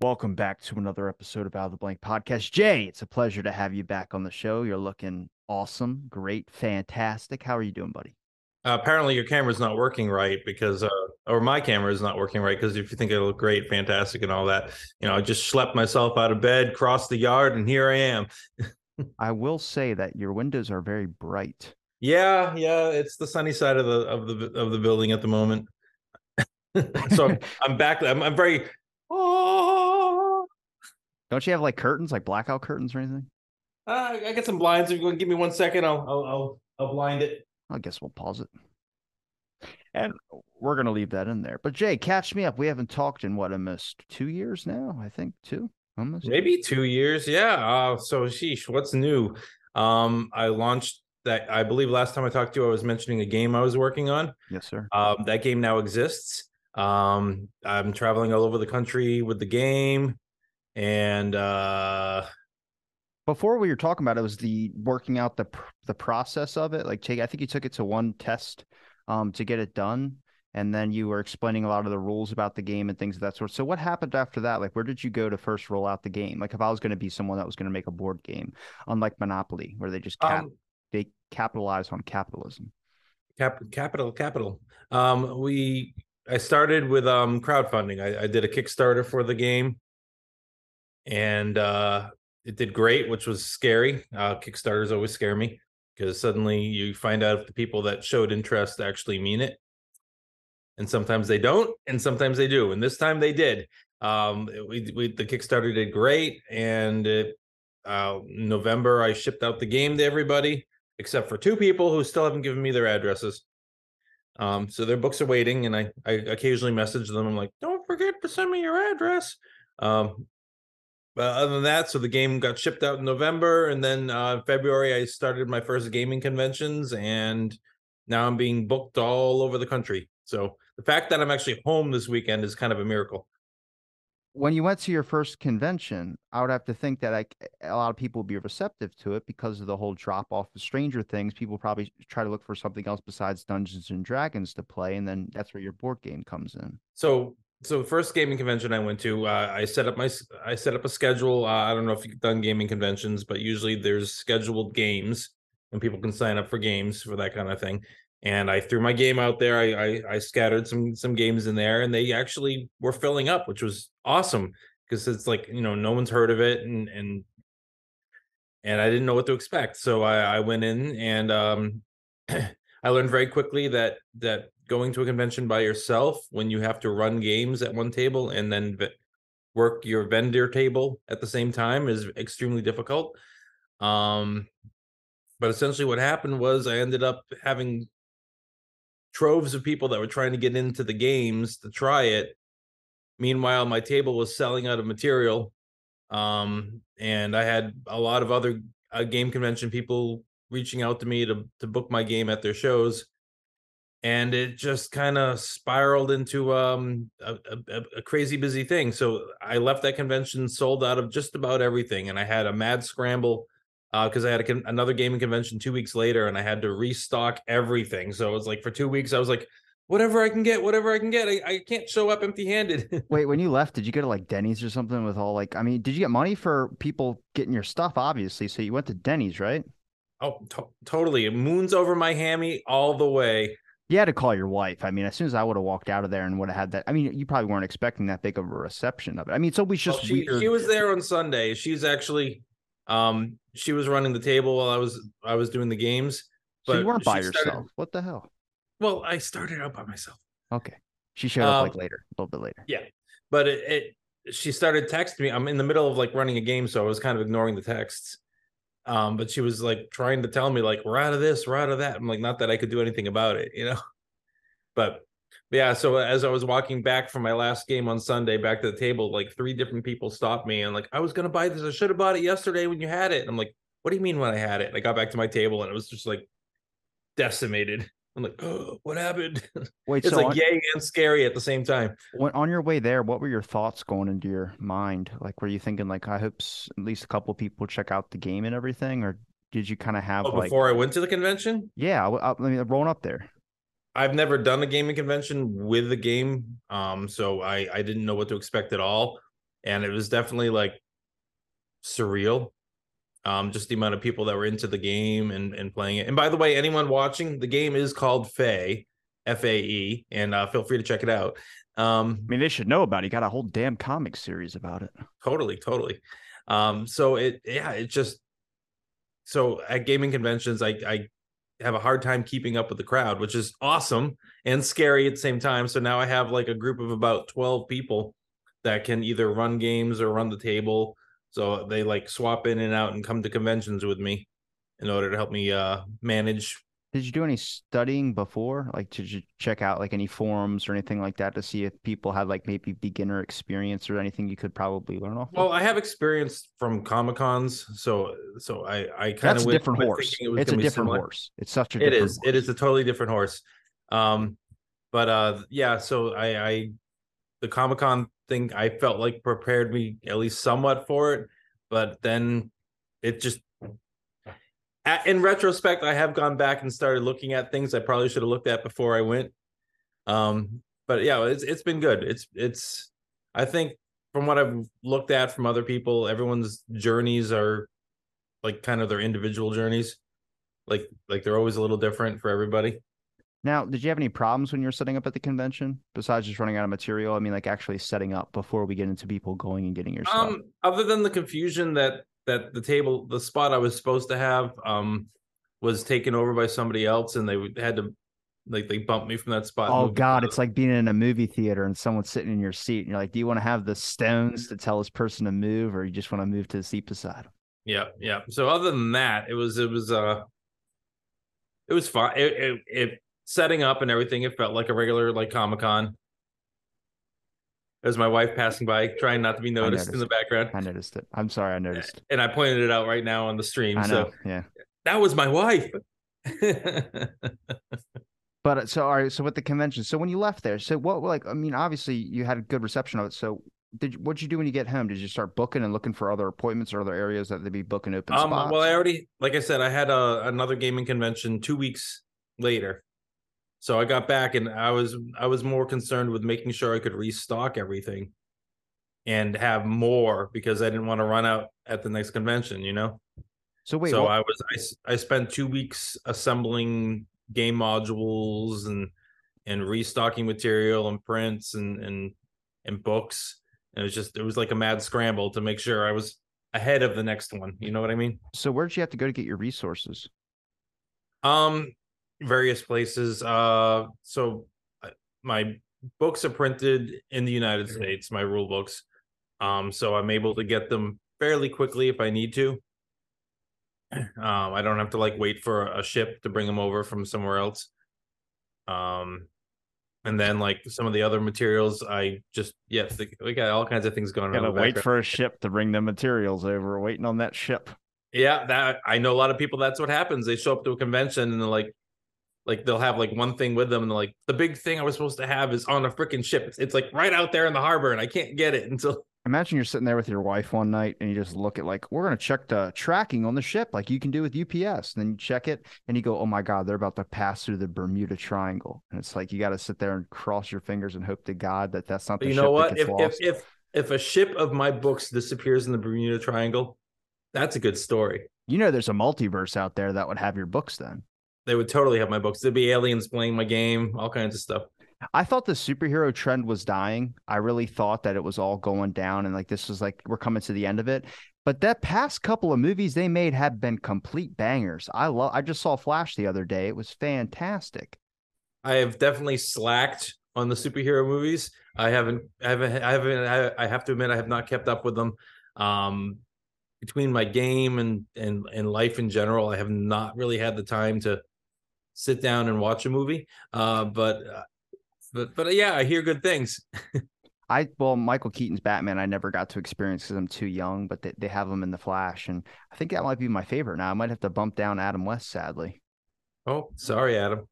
Welcome back to another episode of Out of the Blank Podcast. Jay, it's a pleasure to have you back on the show. You're looking awesome, great, fantastic. How are you doing, buddy? Uh, apparently, your camera's not working right because, uh, or my camera is not working right because if you think I look great, fantastic, and all that, you know, I just schlepped myself out of bed, crossed the yard, and here I am. I will say that your windows are very bright. Yeah, yeah, it's the sunny side of the of the of the building at the moment. so I'm back. I'm, I'm very. Don't you have like curtains, like blackout curtains or anything? Uh, I got some blinds. If you want to give me one second, I'll I'll I'll, I'll blind it. I guess we'll pause it. And we're gonna leave that in there. But Jay, catch me up. We haven't talked in what almost two years now. I think two, almost maybe two years. Yeah. Uh, so sheesh, what's new? Um, I launched that. I believe last time I talked to you, I was mentioning a game I was working on. Yes, sir. Um, that game now exists. Um, I'm traveling all over the country with the game, and uh before we were talking about it was the working out the the process of it like take i think you took it to one test um to get it done and then you were explaining a lot of the rules about the game and things of that sort. So what happened after that? Like where did you go to first roll out the game? Like if i was going to be someone that was going to make a board game unlike monopoly where they just cap- um, they capitalize on capitalism. Cap- capital capital. Um we i started with um crowdfunding. I, I did a kickstarter for the game and uh it did great, which was scary. Uh, Kickstarters always scare me because suddenly you find out if the people that showed interest actually mean it, and sometimes they don't, and sometimes they do. And this time they did. Um, we, we the Kickstarter did great, and it, uh, November I shipped out the game to everybody except for two people who still haven't given me their addresses. Um, so their books are waiting, and I I occasionally message them. I'm like, don't forget to send me your address. Um, but other than that, so the game got shipped out in November, and then uh, February I started my first gaming conventions, and now I'm being booked all over the country. So the fact that I'm actually home this weekend is kind of a miracle. When you went to your first convention, I would have to think that like a lot of people would be receptive to it because of the whole drop off of Stranger Things. People probably try to look for something else besides Dungeons and Dragons to play, and then that's where your board game comes in. So so the first gaming convention I went to, uh, I set up my I set up a schedule. Uh, I don't know if you've done gaming conventions, but usually there's scheduled games and people can sign up for games for that kind of thing. And I threw my game out there. I, I, I scattered some some games in there, and they actually were filling up, which was awesome because it's like you know no one's heard of it, and and and I didn't know what to expect. So I, I went in and um, I learned very quickly that that going to a convention by yourself when you have to run games at one table and then v- work your vendor table at the same time is extremely difficult. Um, but essentially, what happened was I ended up having troves of people that were trying to get into the games to try it. Meanwhile, my table was selling out of material. Um, and I had a lot of other uh, game convention people reaching out to me to to book my game at their shows and it just kind of spiraled into um, a, a, a, crazy busy thing. So I left that convention sold out of just about everything, and I had a mad scramble because uh, I had a, another gaming convention two weeks later, and I had to restock everything. So it was like for two weeks, I was like, whatever I can get, whatever I can get. I, I can't show up empty handed. Wait, when you left, did you go to like Denny's or something with all like? I mean, did you get money for people getting your stuff? Obviously, so you went to Denny's, right? Oh, to- totally. Moons over my hammy all the way. You had to call your wife. I mean, as soon as I would have walked out of there and would have had that, I mean, you probably weren't expecting that big of a reception of it. I mean, it's always just well, she, weird. She was there on Sunday. She's actually, um, she was running the table while I was I was doing the games. But so you weren't by yourself. Started, what the hell? Well, I started out by myself. Okay, she showed up like um, later, a little bit later. Yeah, but it, it she started texting me. I'm in the middle of like running a game, so I was kind of ignoring the texts. Um, but she was like trying to tell me like we're out of this, we're out of that. I'm like, not that I could do anything about it, you know. But yeah, so as I was walking back from my last game on Sunday back to the table, like three different people stopped me and like, I was gonna buy this. I should have bought it yesterday when you had it. And I'm like, what do you mean when I had it? And I got back to my table and it was just like decimated. I'm like, oh, what happened? Wait, it's so like on, yay and scary at the same time. When on your way there, what were your thoughts going into your mind? Like, were you thinking like, I hope at least a couple people check out the game and everything, or did you kind of have oh, like before I went to the convention? Yeah, I, I, I mean, rolling up there. I've never done a gaming convention with a game, um, so I I didn't know what to expect at all. and it was definitely like surreal. Um, just the amount of people that were into the game and and playing it. And by the way, anyone watching, the game is called Fae, F A E, and uh, feel free to check it out. Um, I mean, they should know about it. You got a whole damn comic series about it. Totally, totally. Um, so it yeah, it just so at gaming conventions, I I have a hard time keeping up with the crowd, which is awesome and scary at the same time. So now I have like a group of about 12 people that can either run games or run the table. So they like swap in and out and come to conventions with me in order to help me uh manage did you do any studying before? Like, did you check out like any forums or anything like that to see if people had like maybe beginner experience or anything you could probably learn off? Well, of? I have experience from Comic Cons, so so I I kind of different horse. It it's a different similar. horse. It's such a it is horse. it is a totally different horse. Um, but uh, yeah. So I I the Comic Con thing I felt like prepared me at least somewhat for it, but then it just in retrospect, I have gone back and started looking at things I probably should have looked at before I went. Um, but yeah, it's it's been good. It's it's I think from what I've looked at from other people, everyone's journeys are like kind of their individual journeys. Like like they're always a little different for everybody. Now, did you have any problems when you were setting up at the convention besides just running out of material? I mean, like actually setting up before we get into people going and getting your stuff. Um, other than the confusion that that the table, the spot I was supposed to have, um, was taken over by somebody else, and they had to like they bumped me from that spot. Oh God, it's like being in a movie theater and someone's sitting in your seat, and you're like, do you want to have the stones to tell this person to move, or you just want to move to the seat beside them? Yeah, yeah. So other than that, it was it was uh it was fine. It, it, it setting up and everything. It felt like a regular like Comic Con. As my wife passing by, trying not to be noticed in the background. I noticed it. I'm sorry, I noticed. And I pointed it out right now on the stream. I know. So yeah, that was my wife. but uh, so all right. So with the convention, so when you left there, so what? Like, I mean, obviously you had a good reception of it. So did what'd you do when you get home? Did you start booking and looking for other appointments or other areas that they'd be booking open um, spots? Well, I already, like I said, I had a, uh, another gaming convention two weeks later. So I got back and I was I was more concerned with making sure I could restock everything and have more because I didn't want to run out at the next convention, you know. So wait, so what? I was I, I spent 2 weeks assembling game modules and and restocking material and prints and and and books. And it was just it was like a mad scramble to make sure I was ahead of the next one. You know what I mean? So where'd you have to go to get your resources? Um, various places. Uh, so my books are printed in the United States, my rule books. Um, so I'm able to get them fairly quickly if I need to. Um, I don't have to like wait for a ship to bring them over from somewhere else. Um, and then like some of the other materials, I just yeah, we got all kinds of things going on. Gotta wait for a ship to bring the materials over. Waiting on that ship. Yeah, that I know a lot of people. That's what happens. They show up to a convention and they're like, like they'll have like one thing with them and like the big thing I was supposed to have is on a freaking ship. It's, it's like right out there in the harbor and I can't get it until Imagine you're sitting there with your wife one night and you just look at like we're gonna check the tracking on the ship like you can do with UPS. And then you check it and you go, Oh my god, they're about to pass through the Bermuda Triangle. And it's like you got to sit there and cross your fingers and hope to God that that's not the you know what if, if if if a ship of my books disappears in the Bermuda Triangle, that's a good story. You know, there's a multiverse out there that would have your books then. They would totally have my books. There'd be aliens playing my game, all kinds of stuff. I thought the superhero trend was dying. I really thought that it was all going down and like this was like we're coming to the end of it. But that past couple of movies they made have been complete bangers. I love I just saw Flash the other day. It was fantastic. I have definitely slacked on the superhero movies. I haven't I haven't I haven't I have to admit I have not kept up with them. Um between my game and and and life in general, I have not really had the time to sit down and watch a movie. Uh, but uh, but but uh, yeah, I hear good things. I well, Michael Keaton's Batman. I never got to experience because I'm too young, but they, they have him in the Flash, and I think that might be my favorite now. I might have to bump down Adam West, sadly. Oh, sorry, Adam.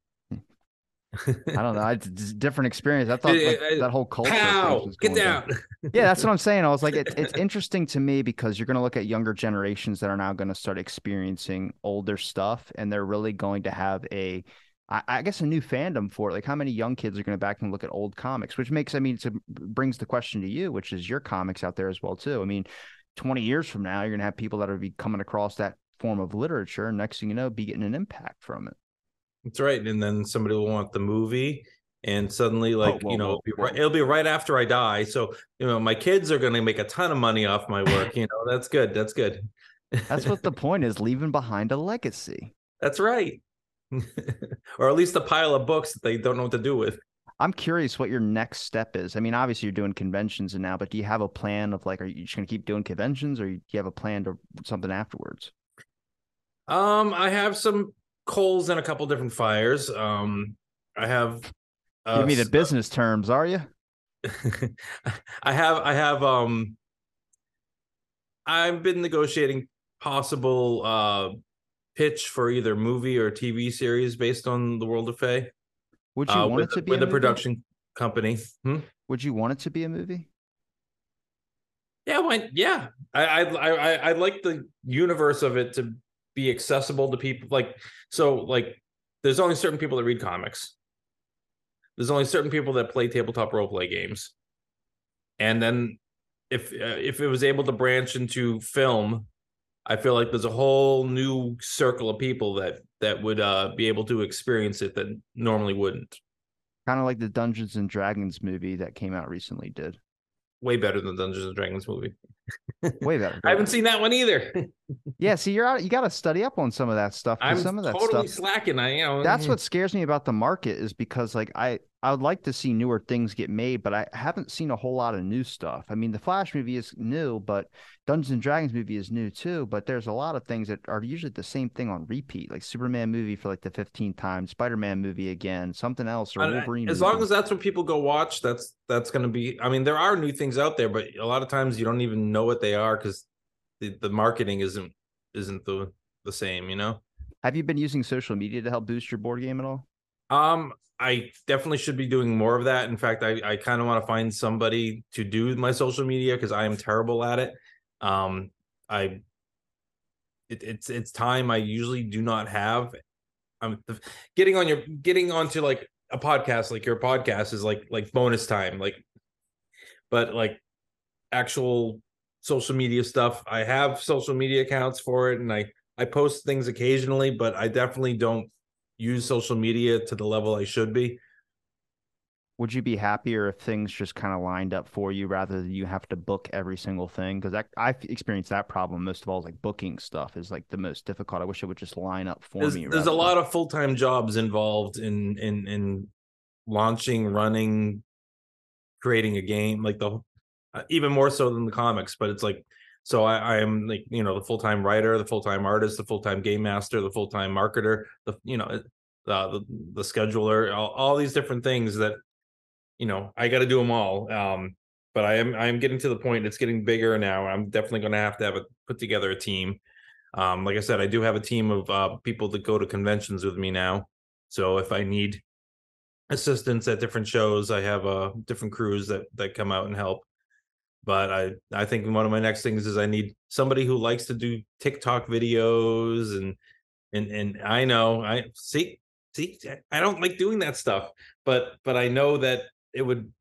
I don't know. It's a different experience. I thought like, that whole culture. Pow! Get down. yeah, that's what I'm saying. I was like, it, it's interesting to me because you're going to look at younger generations that are now going to start experiencing older stuff, and they're really going to have a I, I guess a new fandom for it. Like how many young kids are going to back and look at old comics, which makes I mean it brings the question to you, which is your comics out there as well too. I mean, twenty years from now, you're going to have people that are be coming across that form of literature, and next thing you know, be getting an impact from it. That's right, and then somebody will want the movie, and suddenly, Oh, like whoa, you know, it'll be, right, it'll be right after I die. So you know, my kids are going to make a ton of money off my work. You know, that's good. That's good. That's what the point is, leaving behind a legacy. That's right. or at least a pile of books that they don't know what to do with. I'm curious what your next step is. I mean, obviously you're doing conventions and now, but do you have a plan of like, are you just going to keep doing conventions, or do you have a plan to something afterwards? Um, I have some coals in a couple different fires. Um, I have. Uh, Give me the business terms, are you? I have. I have. Um, I've been negotiating possible uh pitch for either movie or TV series based on the World of Fae. Would you uh, want with, it to be with a a movie? production company. Hmm? Would you want it to be a movie? Yeah, why? Yeah, I, I, I, I- like the universe of it to be accessible to people. Like, so, like, there's only certain people that read comics. There's only certain people that play tabletop role play games, and then if uh, if it was able to branch into film, I feel like there's a whole new circle of people that that would uh, be able to experience it that normally wouldn't. Kind of like the Dungeons and Dragons movie that came out recently did. Way better than Dungeons and Dragons movie. Way better. I haven't seen that one either. Yeah, see, you're out. You got to study up on some of that stuff. I'm some of that totally stuff. slacking. I you know That's eh. what scares me about the market is because like I I would like to see newer things get made, but I haven't seen a whole lot of new stuff. I mean, the Flash movie is new, but Dungeons and Dragons movie is new too. But there's a lot of things that are usually the same thing on repeat, like Superman movie for like the 15th time, Spider Man movie again, something else, or And, Wolverine. as movie. long as that's what people go watch that's that's going to be i mean there are new things out there but a lot of times you don't even know what they are because the, the marketing isn't isn't the the same you know? Have you been using social media to help boost your board game at all? um i definitely should be doing more of that. In fact i i kind of want to find somebody to do my social media because i am terrible at it. Um i it, it's it's time i usually do not have i'm getting on your getting onto like a podcast like your podcast is like like bonus time like but like actual social media stuff i have social media accounts for it and i i post things occasionally but i definitely don't use social media to the level i should be Would you be happier if things just kind of lined up for you rather than you have to book every single thing? Because I've experienced that problem most of all. Is like booking stuff is like the most difficult. I wish it would just line up for there's, me. there's a lot of full-time jobs involved in in in launching running creating a game like the even more so than the comics but it's like so i i am like you know the full-time writer the full-time artist the full-time game master the full-time marketer the you know uh, the the scheduler all, all these different things that you know i got to do them all um but i am i am getting to the point it's getting bigger now i'm definitely going to have to have a put together a team. Um like i said i do have a team of uh people that go to conventions with me now so if i need assistance at different shows i have uh different crews that that come out and help but i i think one of my next things is i need somebody who likes to do tiktok videos and and and i know i see see i don't like doing that stuff but but i know that it would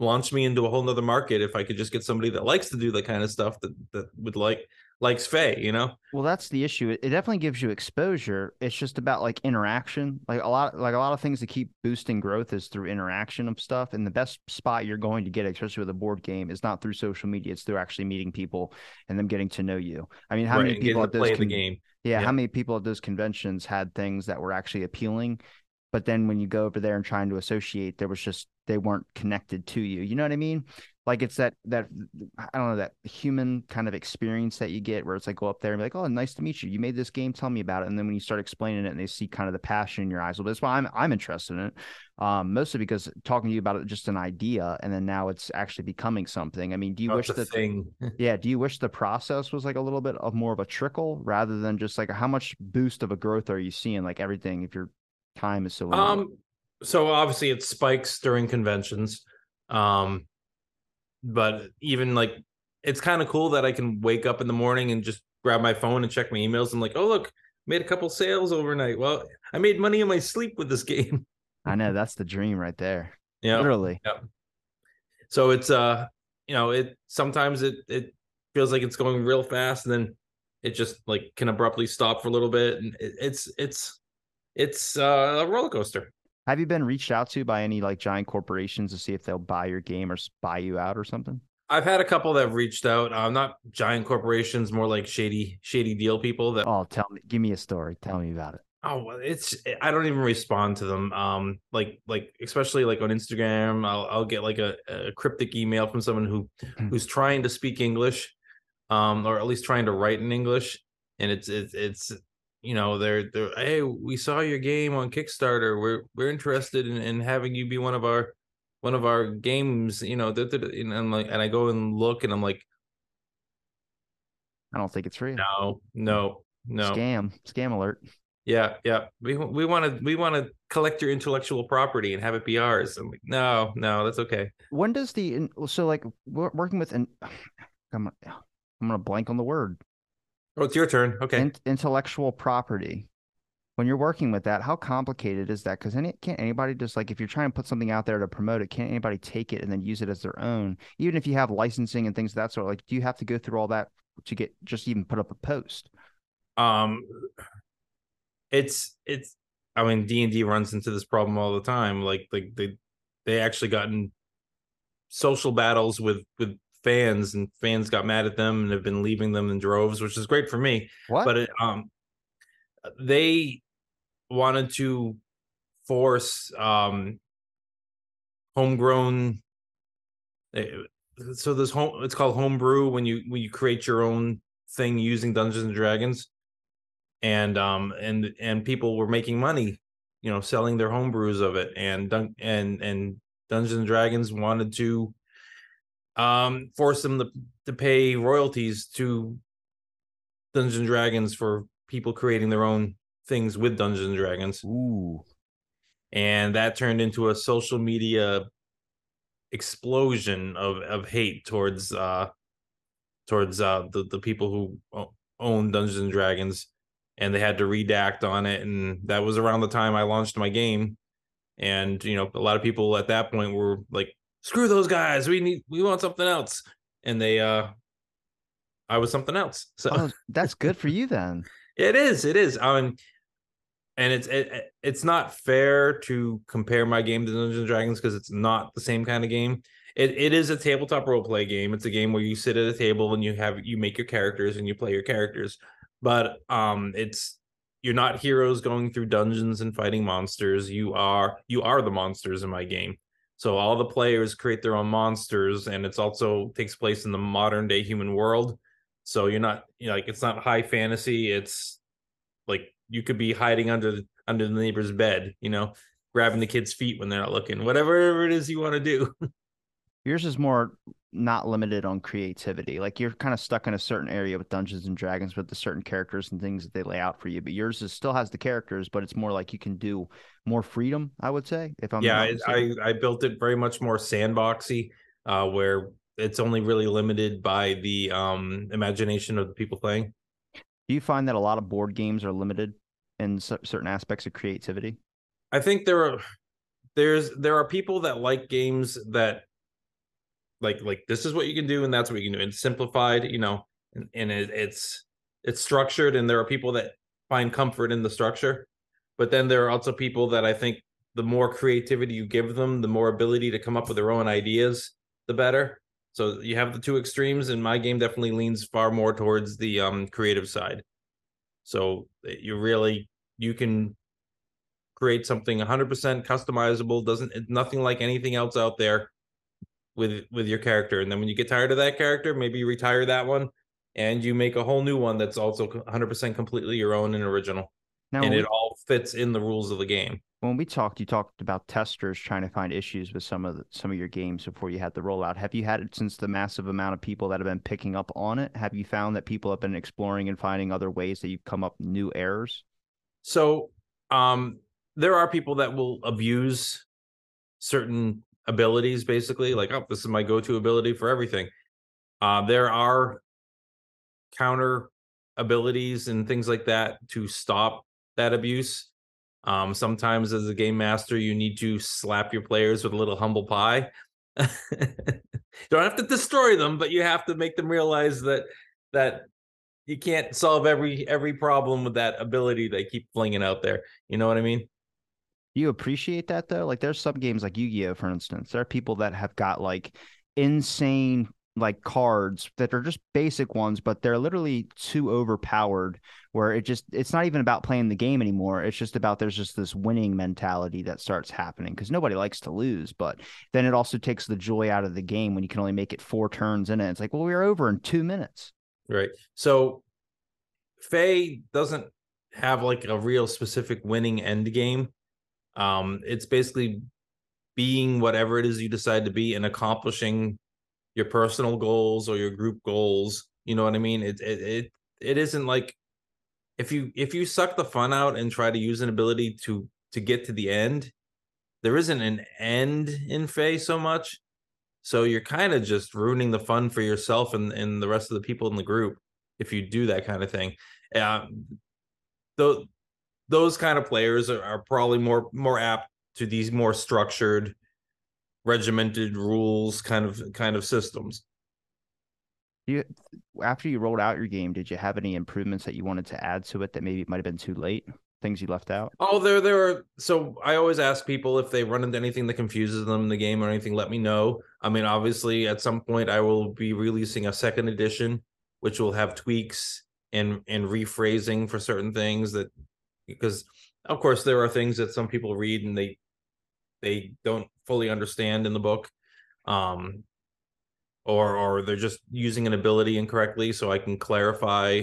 launch me into a whole nother market if i could just get somebody that likes to do that kind of stuff that that would like likes Fae, you know Well, that's the issue. It, it definitely gives you exposure. It's just about like interaction. Like a lot, like a lot of things to keep boosting growth is through interaction of stuff. And the best spot you're going to get, especially with a board game, is not through social media. It's through actually meeting people and them getting to know you. I mean, how right, many people at those play the con- game Yeah, Yeah. how many people at those conventions had things that were actually appealing, but then when you go over there and trying to associate, there was just they weren't connected to you. You know what I mean? Like it's that that I don't know that human kind of experience that you get where it's like go up there and be like, oh, nice to meet you. You made this game, tell me about it. And then when you start explaining it and they see kind of the passion in your eyes, well, that's why I'm I'm interested in it. Um, mostly because talking to you about it just an idea, and then now it's actually becoming something. I mean, do you Oh, wish that thing yeah. Do you wish the process was like a little bit of more of a trickle rather than just like how much boost of a growth are you seeing? Like everything, if your time is so? Um, so obviously it spikes during conventions. Um, but even like it's kind of cool that I can wake up in the morning and just grab my phone and check my emails. and like, oh look, made a couple sales overnight. Well, I made money in my sleep with this game. I know that's the dream right there. Yeah. Literally. Yeah. So it's uh, you know, it sometimes it it feels like it's going real fast, and then it just like can abruptly stop for a little bit, and it, it's it's it's uh, a roller coaster. Have you been reached out to by any like giant corporations to see if they'll buy your game or buy you out or something? I've had a couple that have reached out. Uh, not giant corporations, more like shady, shady deal people. That oh, tell me, give me a story. Tell me about it. Oh, it's I don't even respond to them. Um, like like especially like on Instagram, I'll I'll get like a, a cryptic email from someone who who's trying to speak English, um, or at least trying to write in English, and it's it's it's you know they're they're hey we saw your game on Kickstarter. We're we're interested in, in having you be one of our one of our games. You know, da, da, da," and I'm like and I go and look and I'm like I don't think it's real. no no no Scam, scam alert. Yeah, yeah. We we want to we want to collect your intellectual property and have it be ours. I'm like, no, no, that's okay. When does the so like working with an I'm I'm gonna blank on the word Oh, it's your turn. Okay. In- intellectual property. When you're working with that, how complicated is that? Because any, can't anybody just like if you're trying to put something out there to promote it, can't anybody take it and then use it as their own? Even if you have licensing and things of that sort, like do you have to go through all that to get just even put up a post? um, it's it's. I mean, D and D runs into this problem all the time. Like like they they actually gotten social battles with with fans, and fans got mad at them and have been leaving them in droves, which is great for me. What? but it, um they wanted to force um homegrown eh, so this home it's called homebrew when you when you create your own thing using dungeons and dragons and um and and people were making money you know selling their homebrews of it and dun- and and dungeons and dragons wanted to um force them to, to pay royalties to Dungeons and Dragons for people creating their own things with Dungeons and Dragons. Ooh, And that turned into a social media explosion of, of hate towards uh towards uh the, the people who own Dungeons and Dragons. And they had to redact on it. And that was around the time I launched my game. And you know a lot of people at that point were like screw those guys we need we want something else and they uh I was something else so oh, that's good for you then. it is. It is. Um, and it's it, it- it's not fair to compare my game to Dungeons and Dragons because it's not the same kind of game. It it is a tabletop role play game. It's a game where you sit at a table and you have you make your characters and you play your characters. But um, it's you're not heroes going through dungeons and fighting monsters. You are you are the monsters in my game. So all the players create their own monsters, and it's also takes place in the modern day human world. So you're not you know, like it's not high fantasy. It's like you could be hiding under the, under the neighbor's bed, you know, grabbing the kids' feet when they're not looking. Whatever it is you want to do. Yours is more not limited on creativity. Like you're kind of stuck in a certain area with Dungeons and Dragons with the certain characters and things that they lay out for you. But yours is still has the characters, but it's more like you can do more freedom. I would say, if I'm yeah, I. I I built it very much more sandboxy, uh, where it's only really limited by the um imagination of the people playing. Do you find that a lot of board games are limited in cer- certain aspects of creativity? I think there are there's there are people that like games that like like this is what you can do and that's what you can do. and simplified, you know, and, and it, it's it's structured, and there are people that find comfort in the structure. But then there are also people that I think the more creativity you give them, the more ability to come up with their own ideas, the better. So you have the two extremes, and my game definitely leans far more towards the um creative side. So eh, you really you can create something 100% customizable doesn't nothing like anything else out there with with your character and then when you get tired of that character maybe you retire that one and you make a whole new one that's also 100% completely your own and original Now, and it all fits in the rules of the game when we talked, you talked about testers trying to find issues with some of the, some of your games before you had the rollout. Have you had it since the massive amount of people that have been picking up on it? Have you found that people have been exploring and finding other ways that you've come up new errors? so um there are people that will abuse certain abilities basically like oh this is my go-to ability for everything uh there are counter abilities and things like that to stop that abuse. Um, sometimes as a game master, you need to slap your players with a little humble pie. you don't have to destroy them, but you have to make them realize that that you can't solve every every problem with that ability they keep flinging out there. You know what I mean? You appreciate that though? Like there's some games like Yu-Gi-Oh, for instance. There are people that have got like insane like cards that are just basic ones, but they're literally too overpowered where it just it's not even about playing the game anymore. It's just about there's just this winning mentality that starts happening because nobody likes to lose, but then it also takes the joy out of the game when you can only make it four turns in it. It's like, well, we are over in two minutes. Right. So Fae doesn't have like a real specific winning end game. Um, it's basically being whatever it is you decide to be and accomplishing your personal goals or your group goals. You know what I mean? It it it, it isn't like if you if you suck the fun out and try to use an ability to to get to the end, there isn't an end in Fae so much. So you're kind of just ruining the fun for yourself and, and the rest of the people in the group if you do that kind of thing. Uh, those those kind of players are, are probably more more apt to these more structured, regimented rules kind of kind of systems. You after you rolled out your game, did you have any improvements that you wanted to add to it that maybe it might have been too late? things you left out? Oh, there there are so I always ask people if they run into anything that confuses them in the game or anything, let me know. I mean, obviously at some point I will be releasing a second edition which will have tweaks and and rephrasing for certain things that because of course there are things that some people read and they they don't fully understand in the book um or or they're just using an ability incorrectly so I can clarify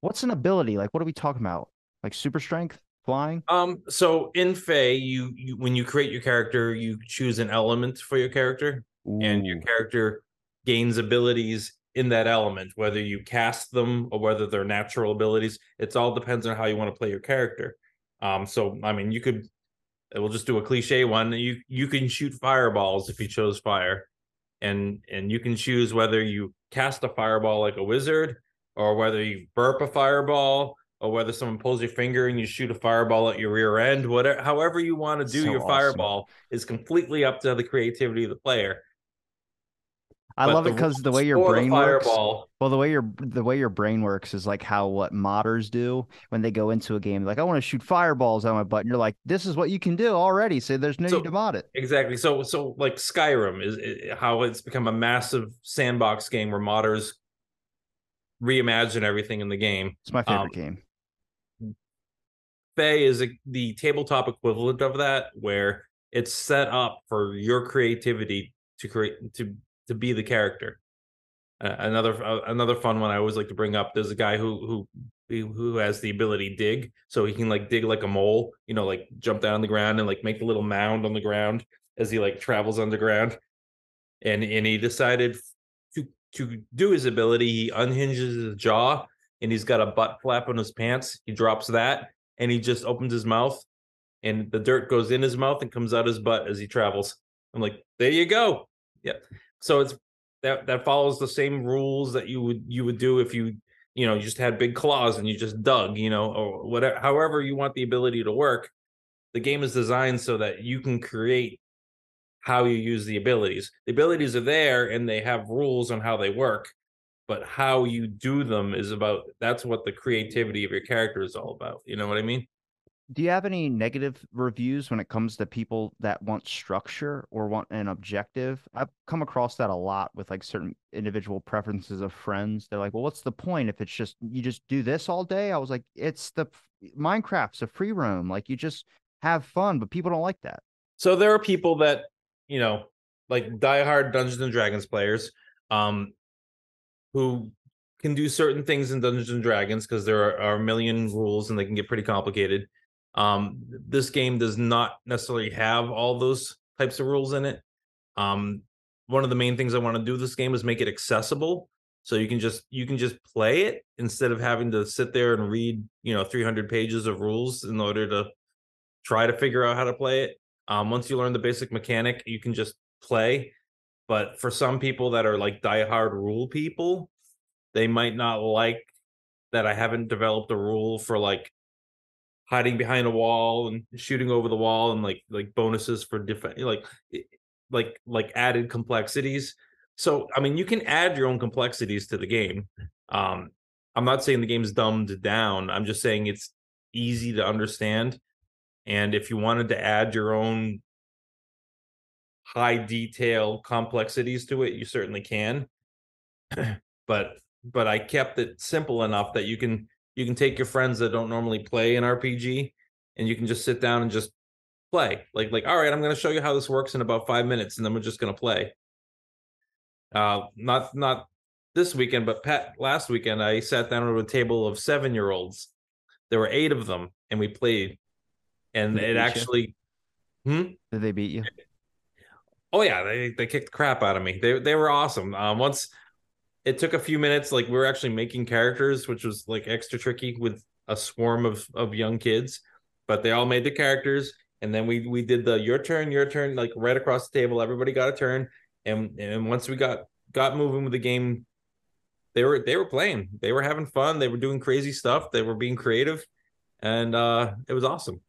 What's an ability? Like what are we talking about? Like super strength, flying? Um, so in Fae you, you when you create your character, you choose an element for your character, Ooh. and your character gains abilities in that element, whether you cast them or whether they're natural abilities. It's all depends on how you want to play your character. Um, so I mean, you could we'll just do a cliche one. You you can shoot fireballs if you chose fire, and and you can choose whether you cast a fireball like a wizard or whether you burp a fireball or whether someone pulls your finger and you shoot a fireball at your rear end, whatever, however you want to do so your awesome. fireball is completely up to the creativity of the player. I but love it because the way your brain works. Well, the way your the way your brain works is like how what modders do when they go into a game. Like, I want to shoot fireballs on my butt. And you're like, this is what you can do already. So there's no so, need to mod it. Exactly. So so like Skyrim is, is how it's become a massive sandbox game where modders reimagine everything in the game. It's my favorite um, game. Fae is a, the tabletop equivalent of that, where it's set up for your creativity to create to to be the character. Another another fun one I always like to bring up. There's a guy who who who has the ability dig, so he can like dig like a mole, you know, like jump down on the ground and like make a little mound on the ground as he like travels underground. And and he decided to to do his ability, he unhinges his jaw and he's got a butt flap on his pants. He drops that and he just opens his mouth and the dirt goes in his mouth and comes out his butt as he travels. I'm like, there you go. Yep. So it's that that follows the same rules that you would you would do if you you know you just had big claws and you just dug, you know, or whatever however you want the ability to work. The game is designed so that you can create how you use the abilities. The abilities are there and they have rules on how they work but how you do them is about that's what the creativity of your character is all about you know what i mean do you have any negative reviews when it comes to people that want structure or want an objective? I've come across that a lot with like certain individual preferences of friends. They're like well what's the point if it's just you just do this all day? I was like it's the minecraft's a free roam. Like you just have fun but people don't like that. So there are people that you know like diehard dungeons and dragons players um who can do certain things in Dungeons and Dragons because there are, are, a million rules and they can get pretty complicated. Um, this game does not necessarily have all those types of rules in it. Um, one of the main things I want to do this game is make it accessible, so you can just you can just play it instead of having to sit there and read you know 300 pages of rules in order to try to figure out how to play it. Um, once you learn the basic mechanic, you can just play but for some people that are like diehard rule people, they might not like that I haven't developed a rule for like hiding behind a wall and shooting over the wall and like like bonuses for different like like like added complexities. So I mean, you can add your own complexities to the game. Um, I'm not saying the game's dumbed down. I'm just saying it's easy to understand. And if you wanted to add your own high detail complexities to it, you certainly can. but but I kept it simple enough that you can you can take your friends that don't normally play an RPG and you can just sit down and just play. Like like all right, I'm going to show you how this works in about 5 minutes and then we're just going to play. Uh not not this weekend, but Pat last weekend I sat down at a table of 7-year-olds. There were 8 of them and we played. And it actually hmm? Did they beat you? Oh yeah, they they kicked the crap out of me. They they were awesome. Um, once it took a few minutes, like we were actually making characters, which was like extra tricky with a swarm of of young kids, but they all made the characters, and then we we did the your turn, your turn, like right across the table. Everybody got a turn, and and once we got got moving with the game, they were they were playing, they were having fun, they were doing crazy stuff, they were being creative, and uh, it was awesome.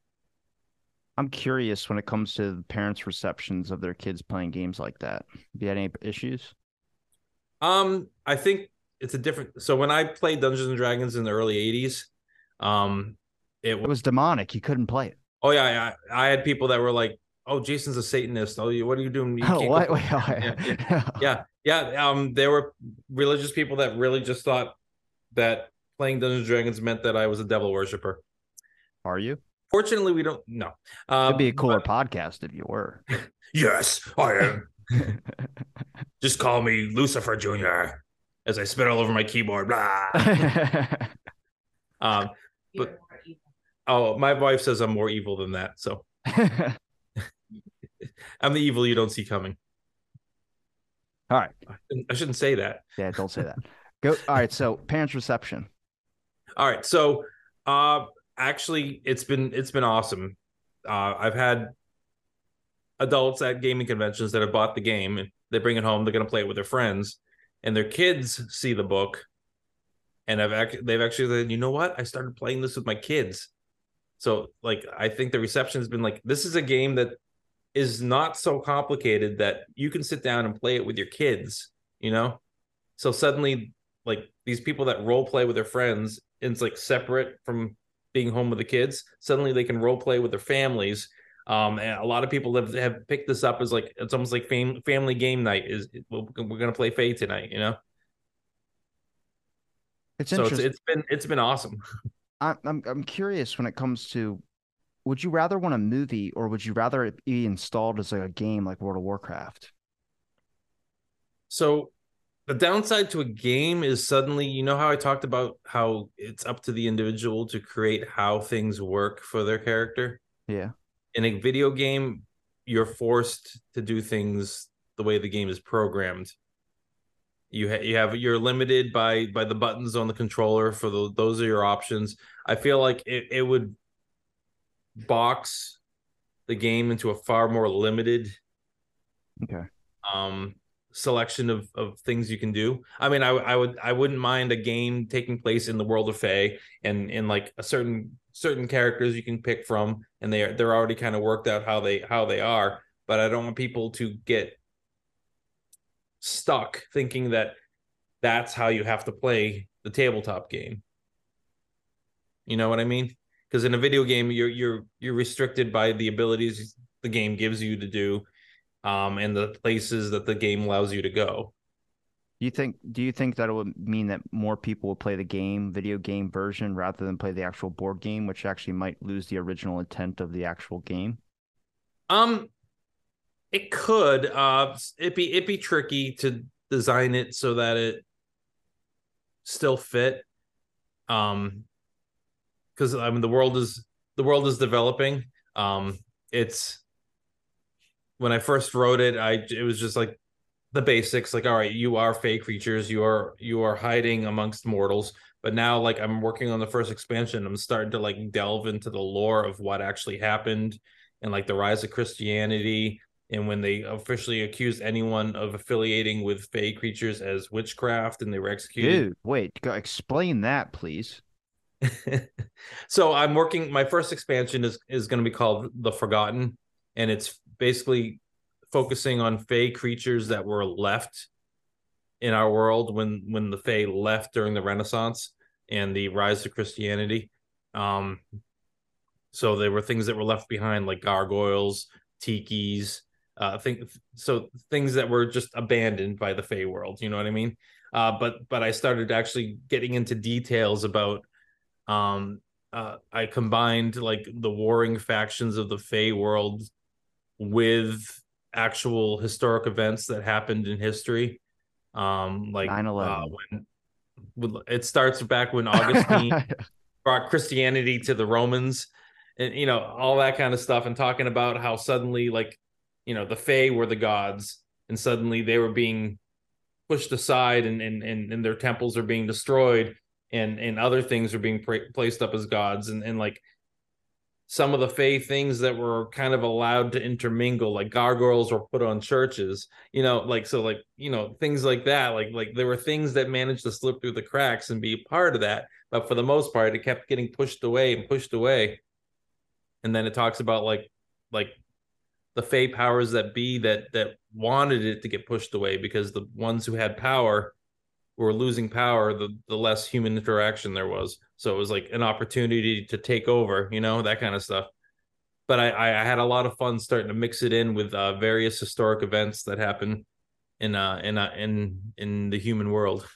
I'm curious when it comes to parents' receptions of their kids playing games like that. Have you had any issues? Um, I think it's a different. So when I played Dungeons and Dragons in the early '80s, um, it, it was demonic. You couldn't play it. Oh yeah, I, I had people that were like, "Oh, Jason's a Satanist. Oh, you, what are you doing? You oh, what? Wait, yeah, yeah, yeah, yeah. Um, there were religious people that really just thought that playing Dungeons and Dragons meant that I was a devil worshiper. Are you? Fortunately, we don't know. Um, It'd be a cooler but, podcast if you were. yes, I am. Just call me Lucifer Jr. as I spit all over my keyboard. Blah. um, but oh, my wife says I'm more evil than that. So I'm the evil you don't see coming. All right. I shouldn't, say that. Yeah, don't say that. Go. All right. So parents' reception. All right. So uh actually it's been it's been awesome. Uh, I've had adults at gaming conventions that have bought the game they bring it home. They're going to play it with their friends, and their kids see the book, and I've ac- they've actually said, you know what? I started playing this with my kids. So like I think the reception has been like this is a game that is not so complicated that you can sit down and play it with your kids, you know? So suddenly like these people that role play with their friends, and it's like separate from being home with the kids. Suddenly they can role play with their families. Um, and a lot of people have, have picked this up as like it's almost like fam- family game night. Is we're, we're gonna play Fate tonight, you know? It's so it's, it's been it's been awesome. I'm I'm I'm curious when it comes to would you rather want a movie or would you rather it be installed as like a game like World of Warcraft? So the downside to a game is suddenly you know how i talked about how it's up to the individual to create how things work for their character yeah in a video game you're forced to do things the way the game is programmed. You ha- you have you're limited by by the buttons on the controller for the, those are your options. I feel like it, it would box the game into a far more limited okay. um selection of of things you can do. I mean, I I would I wouldn't mind a game taking place in the world of Fae and in like a certain certain characters you can pick from, and they are they're already kind of worked out how they how they are. But I don't want people to get stuck thinking that that's how you have to play the tabletop game. You know what I mean? Because in a video game, you're you're you're restricted by the abilities the game gives you to do um, and the places that the game allows you to go. Do you think? Do you think that it would mean that more people would play the game, video game version, rather than play the actual board game, which actually might lose the original intent of the actual game? Um, it could. Uh, it be it be tricky to design it so that it still fit. Um, because I mean the world is the world is developing. Um, it's when I first wrote it, I it was just like the basics, like all right, you are Fae creatures, you are you are hiding amongst mortals. But now, like I'm working on the first expansion, I'm starting to like delve into the lore of what actually happened and like the rise of Christianity and when they officially accused anyone of affiliating with Fae creatures as witchcraft and they were executed. Dude, wait, explain that, please. so I'm working. My first expansion is is going to be called The Forgotten, and it's basically focusing on fey creatures that were left in our world when when the fey left during the Renaissance and the rise of Christianity. Um, so there were things that were left behind, like gargoyles, tikis, uh, think so things that were just abandoned by the fey world. You know what I mean? Uh, but but I started actually getting into details about um, uh, I combined like the warring factions of the Fey world with actual historic events that happened in history. Um, like 9/11. Uh, when it starts back when Augustine brought Christianity to the Romans, and you know all that kind of stuff, and talking about how suddenly like you know the Fey were the gods, and suddenly they were being pushed aside, and and and, and their temples are being destroyed and and other things are being pra- placed up as gods and and like some of the faith things that were kind of allowed to intermingle like gargoyles were put on churches you know like so like you know things like that like like there were things that managed to slip through the cracks and be part of that but for the most part it kept getting pushed away and pushed away and then it talks about like like the fey powers that be that that wanted it to get pushed away because the ones who had power were losing power, the the less human interaction there was. So it was like an opportunity to take over, you know, that kind of stuff. But I, I had a lot of fun starting to mix it in with uh, various historic events that happen in uh in uh, in in the human world.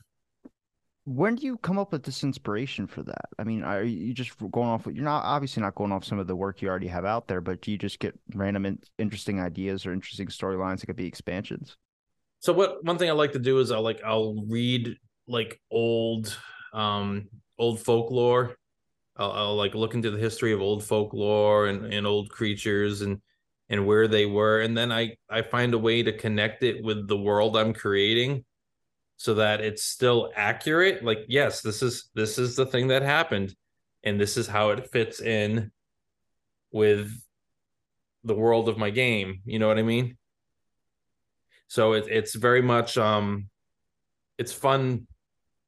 When do you come up with this inspiration for that? I mean, are you just going off? You're not obviously not going off some of the work you already have out there, but do you just get random in, interesting ideas or interesting storylines that could be expansions? So what one thing I like to do is I'll like I'll read like old um old folklore. I'll, I'll like look into the history of old folklore and, and old creatures and and where they were and then I I find a way to connect it with the world I'm creating so that it's still accurate like yes this is this is the thing that happened and this is how it fits in with the world of my game you know what I mean so it, it's very much um, it's fun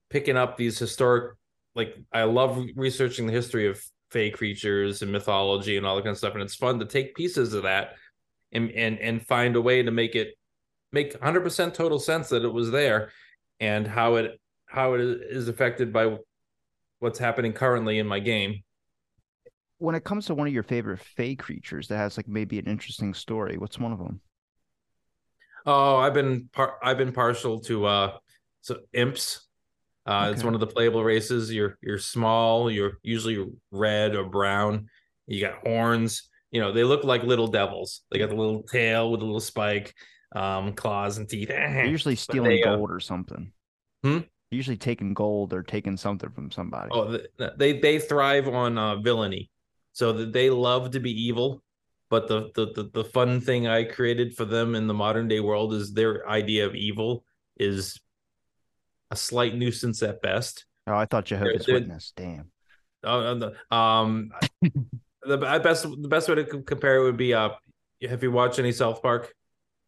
picking up these historic. Like I love researching the history of fey creatures and mythology and all that kind of stuff, and it's fun to take pieces of that and and and find a way to make it make 100% total sense that it was there and how it how it is affected by what's happening currently in my game when it comes to one of your favorite fey creatures that has like maybe an interesting story what's one of them Oh, I've been par- I've been partial to uh so imps. Uh okay. it's one of the playable races. You're you're small, you're usually red or brown. You got horns. You know, they look like little devils. They got the little tail with a little spike, um, claws and teeth. They're usually stealing they, uh, gold uh, or something. Hmm? Usually taking gold or taking something from somebody. Oh, they they thrive on uh, villainy, so that they love to be evil but the, the the the fun thing I created for them in the modern day world is their idea of evil is a slight nuisance at best. Oh, I thought Jehovah's they're, Witness. Damn. Uh, um, the best the best way to compare it would be uh, have you watched any South Park?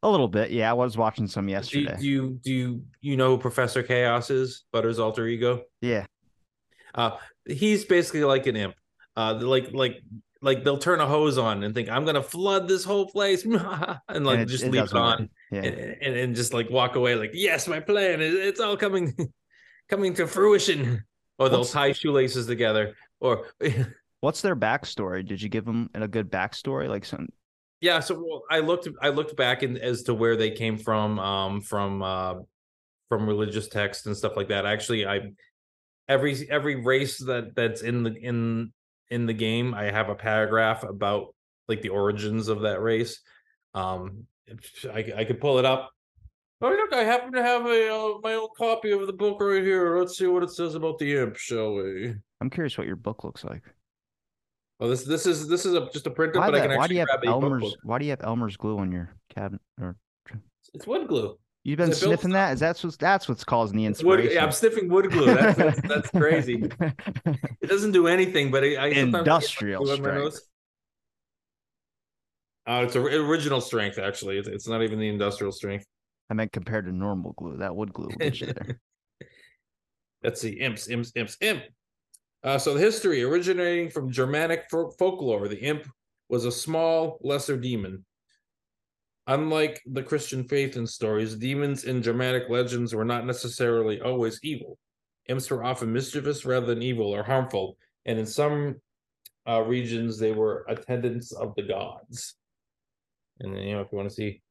A little bit, yeah. I was watching some yesterday. Do, do you do you you know who Professor Chaos is? Butters' alter ego. Yeah. Uh, he's basically like an imp. Uh, like like like they'll turn a hose on and think I'm gonna flood this whole place and like and it, just it leave it on yeah. and, and, and just like walk away like yes my plan is it's all coming coming to fruition or they'll what's, tie shoelaces together or what's their backstory did you give them a good backstory like some yeah so well, I looked I looked back in as to where they came from um from uh from religious texts and stuff like that actually I every every race that that's in the in in the game. I have a paragraph about like the origins of that race. Um, I, I could pull it up. Oh look, I happen to have a uh, my own copy of the book right here. Let's see what it says about the imp, shall we? I'm curious what your book looks like. Oh, this this is this is a, just a printer, why but I can why do you have Elmer's Why do you have Elmer's glue on your cabinet? Or it's wood glue. You've been sniffing that? Is that's what's that's what's causing the inspiration? Wood, yeah, I'm sniffing wood glue. That's, that's, that's crazy. it doesn't do anything, but I, I industrial strength. Uh, it's a original strength, actually. It's, it's not even the industrial strength. I meant compared to normal glue. That would glue will get there. Let's see. Imps, imps, imps, imp. Uh, so the history originating from Germanic folk- folklore, the imp was a small, lesser demon. Unlike the Christian faith and stories, demons in Germanic legends were not necessarily always evil. Imps were often mischievous rather than evil or harmful, and in some uh, regions they were attendants of the gods. And then, you know, if you want to see,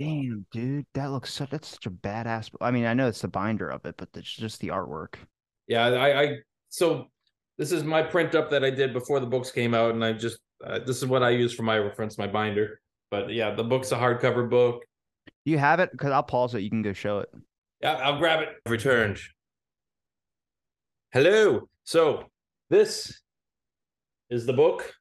Damn, dude, that looks such that's such a badass. I mean, I know it's the binder of it, but it's just the artwork. yeah, I, I so this is my print up that I did before the books came out, and I just uh, this is what I use for my reference, my binder. But yeah, the book's a hardcover book. You have it because I'll pause it. You can go show it. Yeah, I'll grab it. Returned. Hello. So this is the book.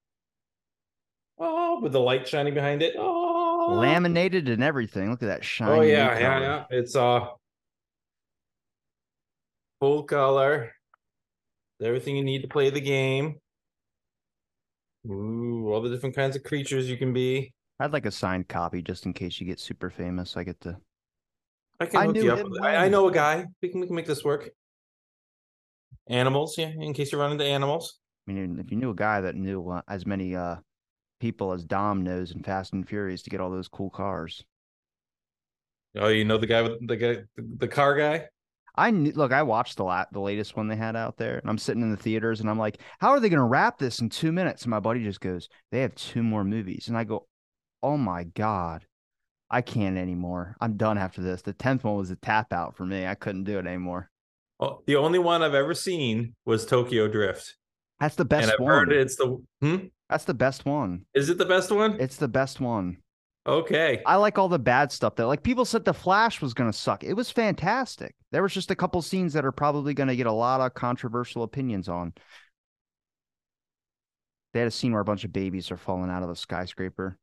Oh, with the light shining behind it. Oh, Laminated and everything. Look at that shiny. Oh yeah, yeah, color. yeah. It's uh full color. Everything you need to play the game. Ooh, all the different kinds of creatures you can be. I'd like a signed copy just in case you get super famous. I get to. I can I hook you up. I, I know a guy. We can we can make this work. Animals, yeah. In case you run into animals. I mean, if you knew a guy that knew uh, as many uh people as Dom knows in Fast and Furious to get all those cool cars. Oh, you know the guy with the guy, the, car guy. I knew, look, I watched the la- the latest one they had out there, and I'm sitting in the theaters, and I'm like, how are they going to wrap this in two minutes? And my buddy just goes, they have two more movies, and I go, oh my god, I can't anymore. I'm done after this. The tenth one was a tap out for me. I couldn't do it anymore. Oh, the only one I've ever seen was Tokyo Drift, That's the best one. it's the. Hmm? That's the best one. Is it the best one? It's the best one. Okay. I like all the bad stuff though. Like people said the Flash was going to suck. It was fantastic. There was just a couple scenes that are probably going to get a lot of controversial opinions on. They had a scene where a bunch of babies are falling out of a skyscraper.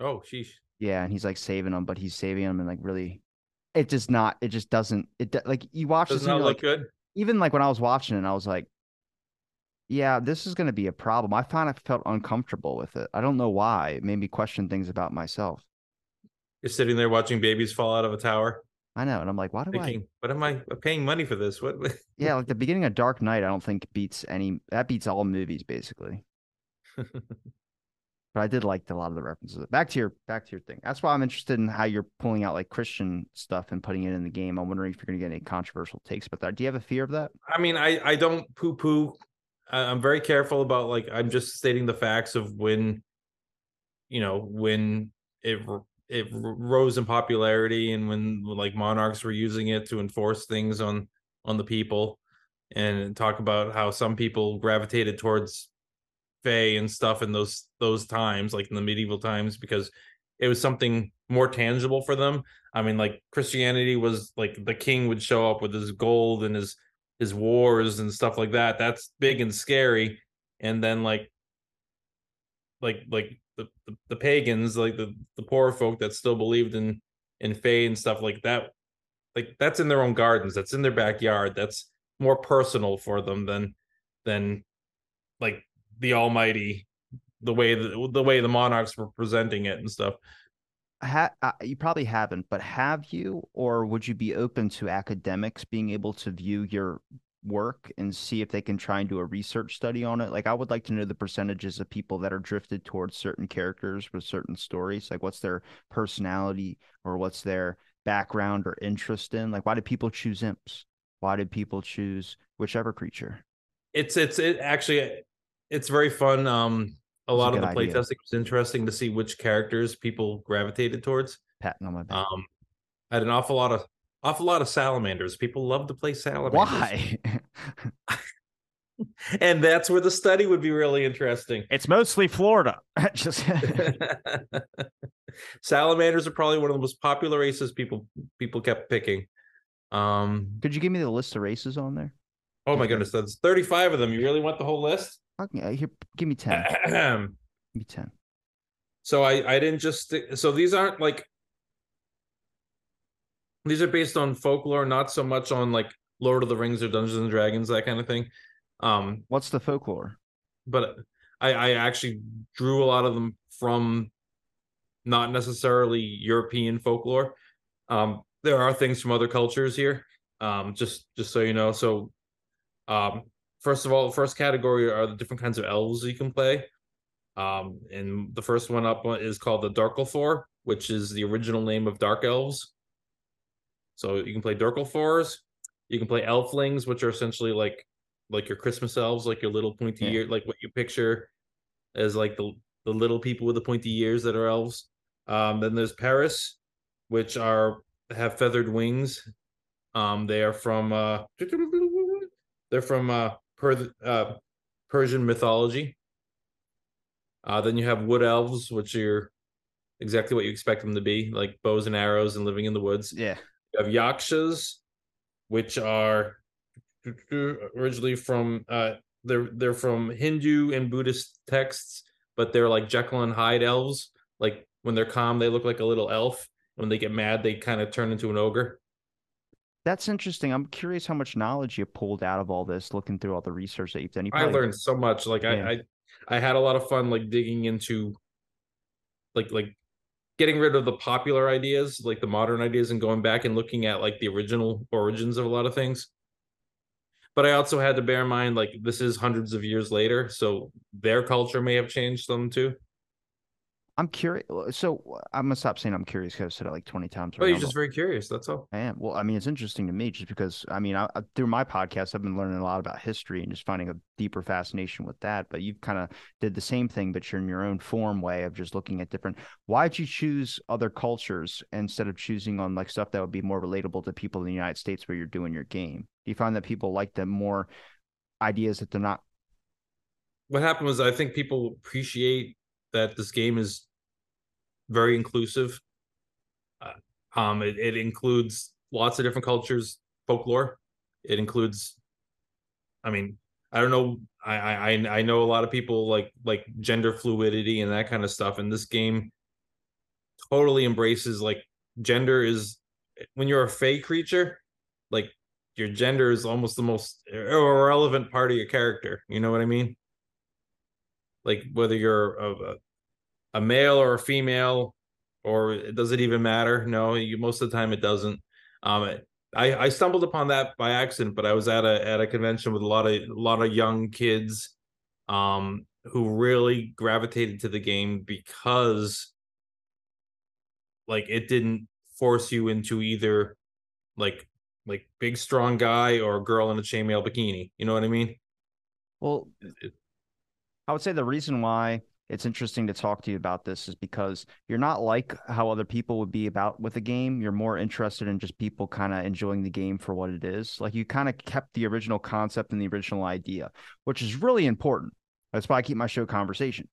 Oh, sheesh. Yeah, and he's like saving them, but he's saving them and like really it just not it just doesn't it like you watch this Does not look like good. even like when I was watching it I was like yeah, this is going to be a problem. I found I felt uncomfortable with it. I don't know why. It made me question things about myself. You're sitting there watching babies fall out of a tower, I know, and I'm like, why do I "What am I uh, paying money for this? What?" Yeah, like the beginning of Dark Knight, I don't think beats any. That beats all movies basically. but I did like a lot of the references. Back to your back to your thing. That's why I'm interested in how you're pulling out like Christian stuff and putting it in the game. I'm wondering if you're going to get any controversial takes about that. Do you have a fear of that? I mean, I I don't poo poo. I'm very careful about like I'm just stating the facts of when, you know, when it it rose in popularity and when like monarchs were using it to enforce things on on the people, and talk about how some people gravitated towards Fae and stuff in those those times, like in the medieval times, because it was something more tangible for them. I mean, like Christianity was like the king would show up with his gold and his his wars and stuff like that. That's big and scary. And then like like like the, the, the pagans, like the, the poor folk that still believed in in Fae and stuff like that, like that's in their own gardens, that's in their backyard. That's more personal for them than than like the almighty the way the, the way the monarchs were presenting it and stuff. Ha- uh, you probably haven't, but have you, or would you be open to academics being able to view your work and see if they can try and do a research study on it? Like, I would like to know the percentages of people that are drifted towards certain characters with certain stories. Like, what's their personality or what's their background or interest in? Like, why do people choose imps? Why did people choose whichever creature? it's it's it actually it's very fun um a lot of the playtesting was interesting to see which characters people gravitated towards Patting on my back. um I had an awful lot of awful lot of salamanders people love to play salamanders Why? and that's where the study would be really interesting it's mostly Florida. Just salamanders are probably one of the most popular races people people kept picking um could you give me the list of races on there? oh my goodness that's 35 of them you really want the whole list here, give me ten. give me ten. So I I didn't just so these aren't like these are based on folklore, not so much on like Lord of the Rings or Dungeons and Dragons that kind of thing. Um, What's the folklore? but I I actually drew a lot of them from not necessarily European folklore. Um, there are things from other cultures here. Um, just just so you know. So, um, first of all, the first category are the different kinds of elves you can play. Um, and the first one up is called the Darkelthor, which is the original name of dark elves. So you can play Darkelthors. You can play elflings, which are essentially like like your Christmas elves, like your little pointy yeah. ear, like what you picture as like the the little people with the pointy ears that are elves. Um, then there's Paris, which are have feathered wings. Um, they are from uh, they're from uh, per, uh, Persian mythology. Uh, then you have wood elves, which are exactly what you expect them to be, like bows and arrows and living in the woods. Yeah. You have yakshas, which are originally from uh they're they're from Hindu and Buddhist texts, but they're like Jekyll and Hyde elves. Like when they're calm, they look like a little elf. When they get mad, they kind of turn into an ogre. That's interesting. I'm curious how much knowledge you pulled out of all this, looking through all the research that you've done. You. I learned so much. Like yeah. I, I, I had a lot of fun, like digging into, like like getting rid of the popular ideas, like the modern ideas, and going back and looking at like the original origins of a lot of things. But I also had to bear in mind, like this is hundreds of years later, so their culture may have changed them too. I'm curious. So I'm gonna stop saying I'm curious because I said it like 20 times. Well, oh, you're just very curious. That's all. I am. Well, I mean, it's interesting to me just because I mean, I, through my podcast, I've been learning a lot about history and just finding a deeper fascination with that. But you've kind of did the same thing, but you're in your own form way of just looking at different. Why'd you choose other cultures instead of choosing on like stuff that would be more relatable to people in the United States where you're doing your game? Do you find that people like the more ideas that they're not? What happened was I think people appreciate that this game is very inclusive. Uh, um, it, it includes lots of different cultures, folklore. It includes, I mean, I don't know. I I I know a lot of people like like gender fluidity and that kind of stuff. And this game totally embraces like gender is when you're a fey creature, like your gender is almost the most irrelevant part of your character. You know what I mean? Like whether you're a, a male or a female, or does it even matter? No, you, most of the time it doesn't. Um, I, I stumbled upon that by accident, but I was at a at a convention with a lot of a lot of young kids, um, who really gravitated to the game because, like, it didn't force you into either, like, like big strong guy or a girl in a chainmail bikini. You know what I mean? Well, I would say the reason why it's interesting to talk to you about this is because you're not like how other people would be about with a game. You're more interested in just people kind of enjoying the game for what it is. Like you kind of kept the original concept and the original idea, which is really important. That's why I keep my show conversation.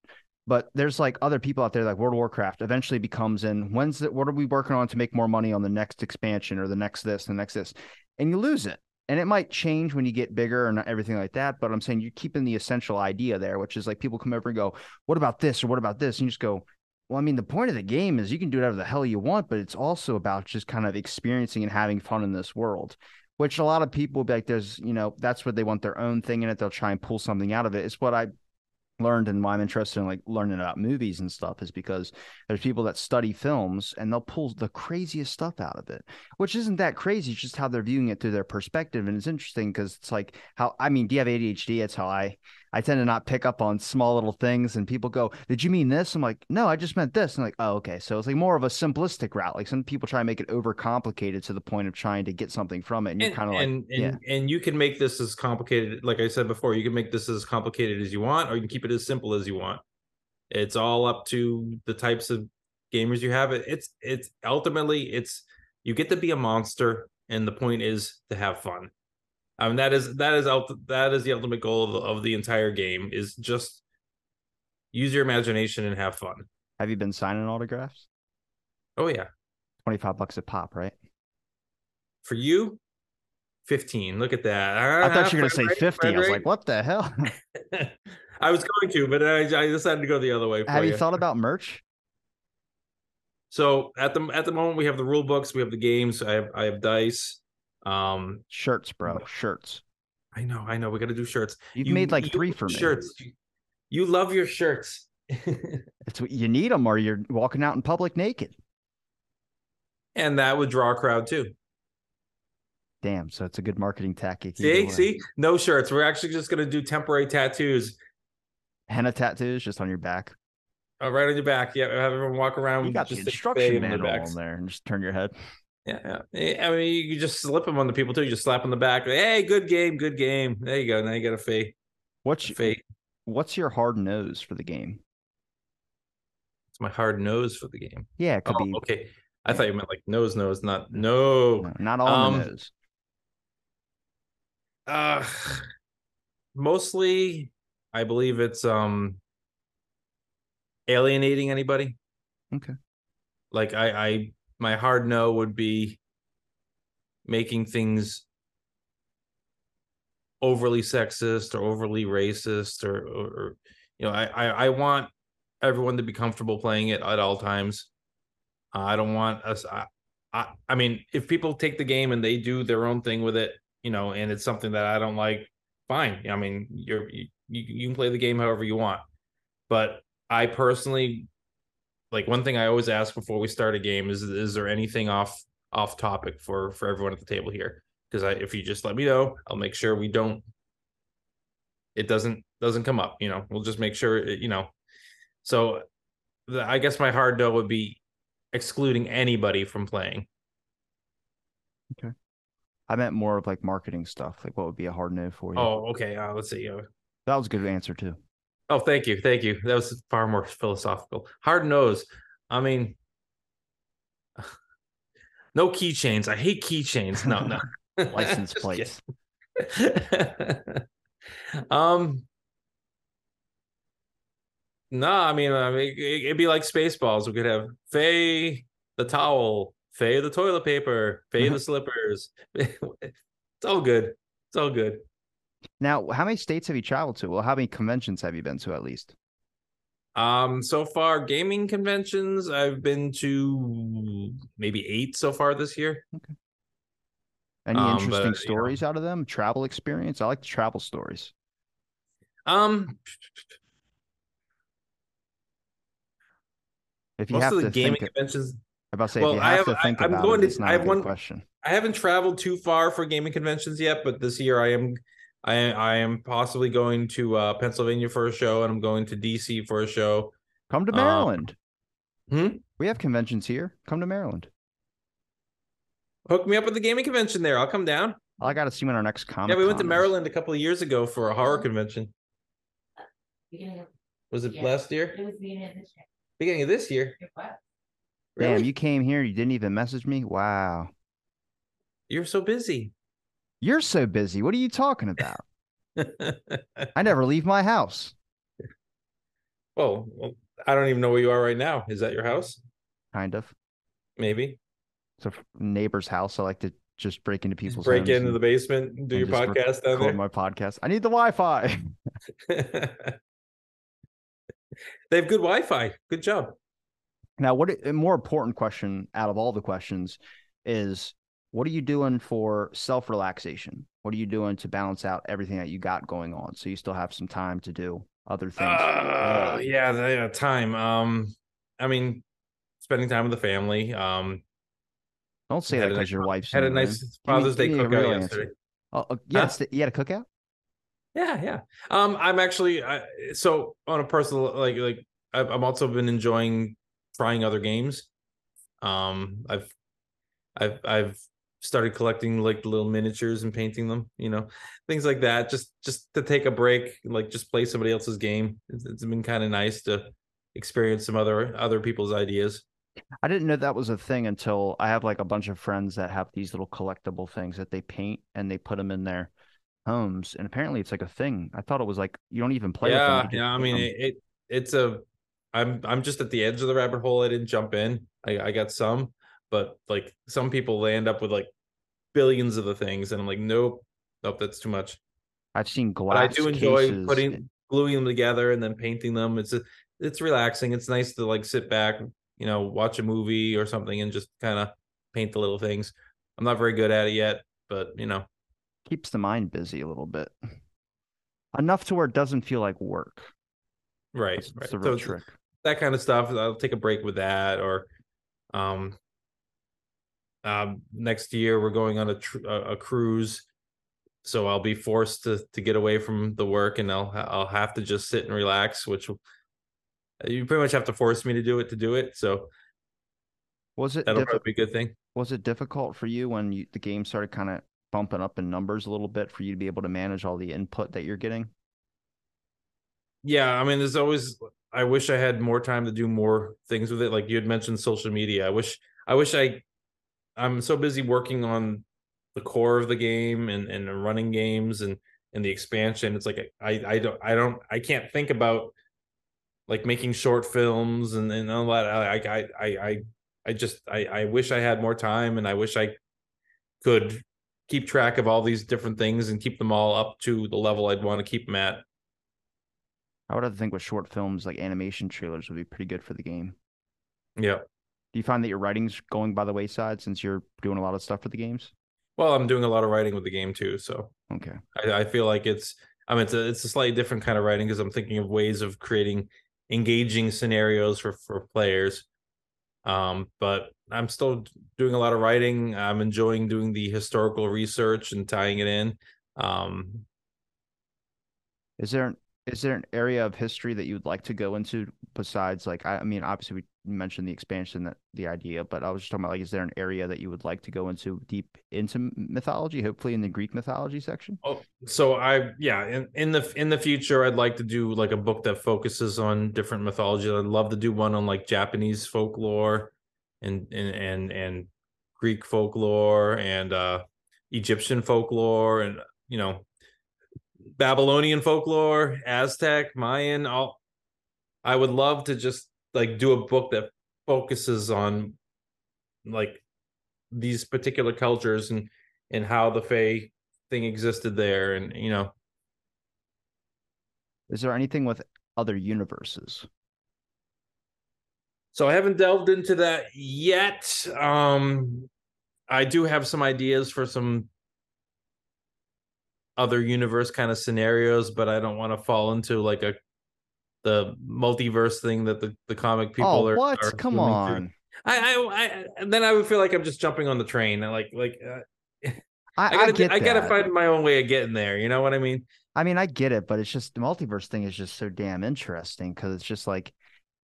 But there's like other people out there like World of Warcraft eventually becomes in when's it what are we working on to make more money on the next expansion or the next this, the next this, and you lose it and it might change when you get bigger and everything like that. But I'm saying you're keeping the essential idea there, which is like people come over and go, "What about this?" or "What about this?" and you just go, "Well, I mean, the point of the game is you can do whatever the hell you want, but it's also about just kind of experiencing and having fun in this world." Which a lot of people be like, "There's, you know, that's what they want their own thing in it. They'll try and pull something out of it." It's what I learned and why I'm interested in like learning about movies and stuff is because there's people that study films and they'll pull the craziest stuff out of it, which isn't that crazy. It's just how they're viewing it through their perspective. And it's interesting because it's like how I mean, do you have ADHD? That's how I I tend to not pick up on small little things and people go, Did you mean this? I'm like, No, I just meant this. And like, oh, okay. So it's like more of a simplistic route. Like some people try to make it overcomplicated to the point of trying to get something from it. And, and you're kind of like, and, yeah. and you can make this as complicated, like I said before, you can make this as complicated as you want, or you can keep it as simple as you want. It's all up to the types of gamers you have. It's it's ultimately it's you get to be a monster, and the point is to have fun. I mean that is that is that is the ultimate goal of the, of the entire game is just use your imagination and have fun. Have you been signing autographs? Oh yeah, twenty five bucks a pop, right? For you, fifteen. Look at that. I ah, thought you were gonna say fifty. I was like, what the hell? I was going to, but I, I decided to go the other way. Have you, you thought about merch? So at the at the moment, we have the rule books, we have the games. I have I have dice. Um, shirts, bro, shirts. I know, I know. We got to do shirts. You've you, made like you, three for me. Shirts. You love your shirts. It's what you need them, or you're walking out in public naked. and that would draw a crowd too. Damn, so it's a good marketing tactic. See, see, no shirts. We're actually just gonna do temporary tattoos henna tattoos just on your back. uh, right on your back. Yeah, have everyone walk around. You got the instruction fade on their manual on there, and just turn your head. Yeah, yeah. Eh, I mean, you just slip them on the people too. You just slap on the back. Hey, good game, good game. There you go. Now you got a fee. What's A fee. what's your hard nose for the game? It's my hard nose for the game. Yeah, it could Oh, be okay. I thought you meant like nose, nose, not no. no, not the Um, nose. Uh mostly I believe it's um alienating anybody. Okay. Like I I my hard no would be making things overly sexist or overly racist or or, or you know, I, I I want everyone to be comfortable playing it at all times. Uh, I don't want us I, I I mean if people take the game and they do their own thing with it, you know, and it's something that I don't like, fine. I mean, you're you, you can play the game however you want. But I personally like one thing I always ask before we start a game is is there anything off off topic for for everyone at the table here? Because I if you just let me know, I'll make sure we don't it doesn't doesn't come up, you know. We'll just make sure it, you know. So the, I guess my hard no would be excluding anybody from playing. Okay. I meant more of like marketing stuff. Like what would be a hard no for you? Oh, okay. Uh, let's see. Uh, That was a good answer too. Oh, thank you, thank you. That was far more philosophical. Hard nose. I mean, no keychains. I hate keychains. No, no. License plates. um. No, I mean, I mean, it- it'd be like Spaceballs. We could have Fae the towel, Fae the toilet paper, Fae the slippers. it's all good. It's all good. Now, how many states have you traveled to? Well, how many conventions have you been to at least? Um, so far, gaming conventions, I've been to maybe eight so far this year. Okay. Any Um, interesting but, stories out of them? Travel experience? I like the travel stories. Um, If you most have of the to gaming think, conventions, I'm about to say well, I have to think I- I'm about going it, to- it's I have one- question. I haven't traveled too far for gaming conventions yet, but this year I am, I I am possibly going to uh, Pennsylvania for a show, and I'm going to DC for a show. Come to um, Maryland. hmm? We have conventions here. Come to Maryland. Hook me up with the gaming convention there. I'll come down. I got to see when our next comic. yeah, we went to Maryland a couple of years ago for a horror convention. Beginning of, Was it Yeah. last year? it was beginning of this year. Beginning of this year. It was. Damn, you came here. You didn't even message me. Wow, You're so busy. You're so busy. What are you talking about? I never leave my house. well, well, I don't even know where you are right now. Is that your house? Kind of. Maybe. It's a neighbor's house. I like to just break into Just people's break into and the basement, and do your podcast down record my podcast. I need the Wi-Fi. they have good Wi-Fi. Good job. Now, what a more important question out of all the questions is what are you doing for self relaxation? What are you doing to balance out everything that you got going on so you still have some time to do other things? Uh, yeah, time. Um, I mean, spending time with the family. Um, Don't say that because your wife's had a nice Father's Day give me a cookout yesterday. Oh, oh, yeah, Huh? the- you had a cookout. Yeah, yeah. Um, I'm actually I, so on a personal like like I've, I've also been enjoying trying other games. Um, I've I've I've started collecting like little miniatures and painting them. You know, things like that. Just just to take a break, like just play somebody else's game. It's, it's been kind of nice to experience some other other people's ideas. I didn't know that was a thing until I have like a bunch of friends that have these little collectible things that they paint and they put them in their homes, and apparently it's like a thing. I thought it was like you don't even play yeah, yeah. I mean it, it it's a. I'm I'm just at the edge of the rabbit hole. I didn't jump in. I I got some, but like some people they end up with like billions of the things, and I'm like, nope, nope, that's too much. I've seen But glass. I do enjoy cases putting gluing them together and then painting them. It's a, it's relaxing. It's nice to like sit back, you know, watch a movie or something, and just kind of paint the little things. I'm not very good at it yet, but you know, keeps the mind busy a little bit. Enough to where it doesn't feel like work. right, That's, that's right. the real So trick. that kind of stuff. I'll take a break with that, or um, um, next year we're going on a tr- a, a cruise, so I'll be forced to to get away from the work, and I'll I'll have to just sit and relax, which you pretty much have to force me to do it to do it. So Was it that'll probably be a good thing. was it difficult for you when you, the game started kind of bumping up in numbers a little bit for you to be able to manage all the input that you're getting? Yeah, I mean, there's always. I wish I had more time to do more things with it. Like you had mentioned, social media. I wish. I wish I. I'm so busy working on the core of the game and and the running games and and the expansion. It's like I I don't I don't I can't think about like making short films and and all that. I I I I I just I I wish I had more time and I wish I could keep track of all these different things and keep them all up to the level I'd want to keep them at. I would have to think with short films like animation trailers would be pretty good for the game. Yeah. Do you find that your writing's going by the wayside since you're doing a lot of stuff for the games? Well, I'm doing a lot of writing with the game too, so Okay. I, I feel like it's I mean it's a it's a slightly different kind of writing because I'm thinking of ways of creating engaging scenarios for for players. Um, but I'm still doing a lot of writing. I'm enjoying doing the historical research and tying it in. Um, Is there is there an area of history that you would like to go into besides like I, I mean obviously we mentioned the expansion that the idea, but I was just talking about like is there an area that you would like to go into deep into mythology, hopefully in the Greek mythology section? Oh, so I yeah, in, in the in the future I'd like to do like a book that focuses on different mythology. I'd love to do one on like Japanese folklore and and and, and Greek folklore and uh Egyptian folklore and you know Babylonian folklore, Aztec, Mayan, all I would love to just like do a book that focuses on like these particular cultures and and how the Fae thing existed there and you know Is there anything with other universes? so i haven't delved into that yet um i do have some ideas for some other universe kind of scenarios but i don't want to fall into like a the multiverse thing that the, the comic people oh, are what? are Come through. on. I, I i then i would feel like i'm just jumping on the train I like like uh, I, i I, gotta get i gotta that. find my own way of getting there you know what i mean I mean, I get it, but it's just the multiverse thing is just so damn interesting because it's just like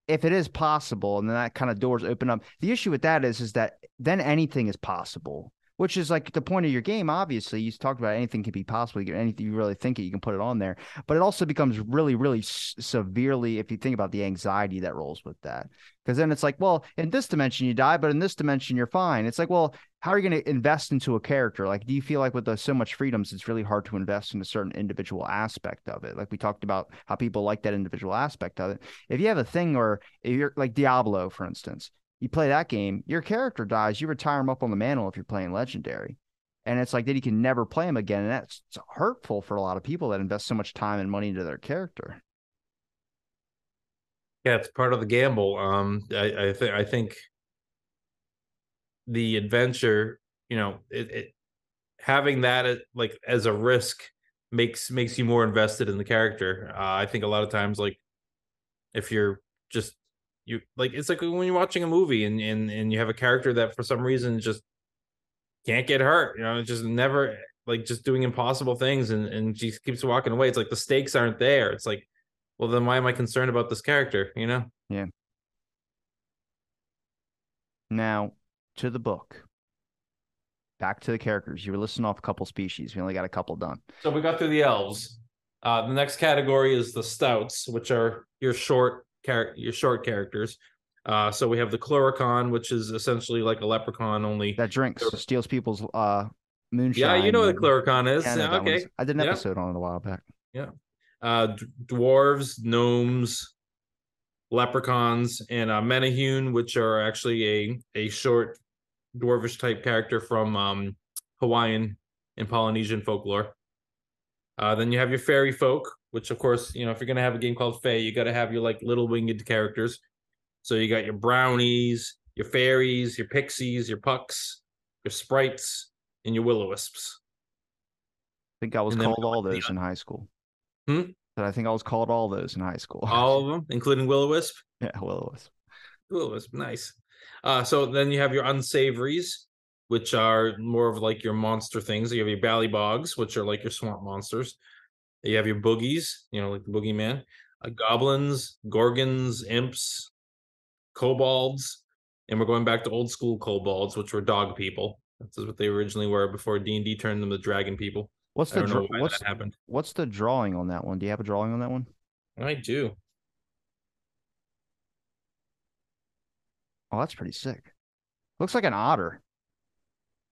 if it is possible and then that kind of doors open up. The issue with that is is that then anything is possible, which is like the point of your game. Obviously, you talked about anything can be possible. You anything you really think it, you can put it on there. But it also becomes really, really s- severely if you think about the anxiety that rolls with that. Because then it's like, well, in this dimension you die, but in this dimension you're fine. It's like, well, how are you going to invest into a character? Like, do you feel like with the, so much freedoms, it's really hard to invest in a certain individual aspect of it? Like we talked about how people like that individual aspect of it. If you have a thing, or if you're like Diablo, for instance, you play that game, your character dies, you retire him up on the mantle if you're playing legendary. And it's like that you can never play him again. And that's hurtful for a lot of people that invest so much time and money into their character. Yeah, it's part of the gamble. Um, I, I think I think the adventure, you know, it, it having that uh, like as a risk makes makes you more invested in the character. Uh, I think a lot of times, like if you're just you like it's like when you're watching a movie and and and you have a character that for some reason just can't get hurt. You know, just never like just doing impossible things and and she keeps walking away. It's like the stakes aren't there. It's like well then why am i concerned about this character you know Yeah. Now, to the book. Back to the characters. You were listing off a couple species. We only got a couple done. so we got through the elves uh the next category is the stouts which are your short your short characters uh so we have the clurichaun which is essentially like a leprechaun only That drinks, steals people's uh moonshine. yeah you know what the clurichaun is Yeah, I know that one okay I did an Yeah. episode on it a while back. Yeah, uh d- dwarves gnomes leprechauns and uh menehune which are actually a a short dwarvish type character from um hawaiian and polynesian folklore uh then you have your fairy folk which of course you know if you're gonna have a game called Fae, you got to have your like little winged characters so you got your brownies your fairies your pixies your pucks your sprites and your will-o-wisps I think I was called all those in high school. Hmm? So I think I was called all those in high school. All of them, including Will Wisp. yeah, well, it was. Will Wisp, nice. Uh, so then you have your unsavories, which are more of like your monster things. You have your ballybogs, which are like your swamp monsters. You have your boogies, you know, like the boogeyman, uh, goblins, gorgons, imps, kobolds, and we're going back to old school kobolds, which were dog people. That's what they originally were before D and D turned them to dragon people. What's the dra- what's happened. what's the drawing on that one? Do you have a drawing on that one? I do. Oh, that's pretty sick. Looks like an otter.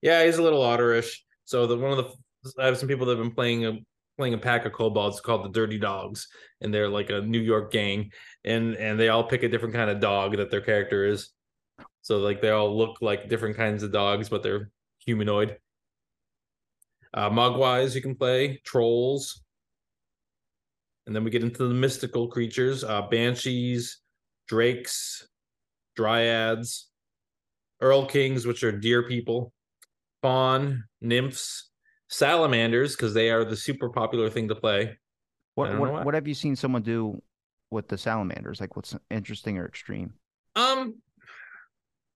Yeah, he's a little otterish. So the one of the I have some people that have been playing a playing a pack of kobolds called the Dirty Dogs, and they're like a New York gang, and and they all pick a different kind of dog that their character is. So like they all look like different kinds of dogs, but they're humanoid. Uh, Mogwais you can play trolls, and then we get into the mystical creatures: uh, banshees, drakes, dryads, erlkings, which are deer people, faun, nymphs, salamanders, because they are the super popular thing to play. What what what have you seen someone do with the salamanders? Like what's interesting or extreme? Um,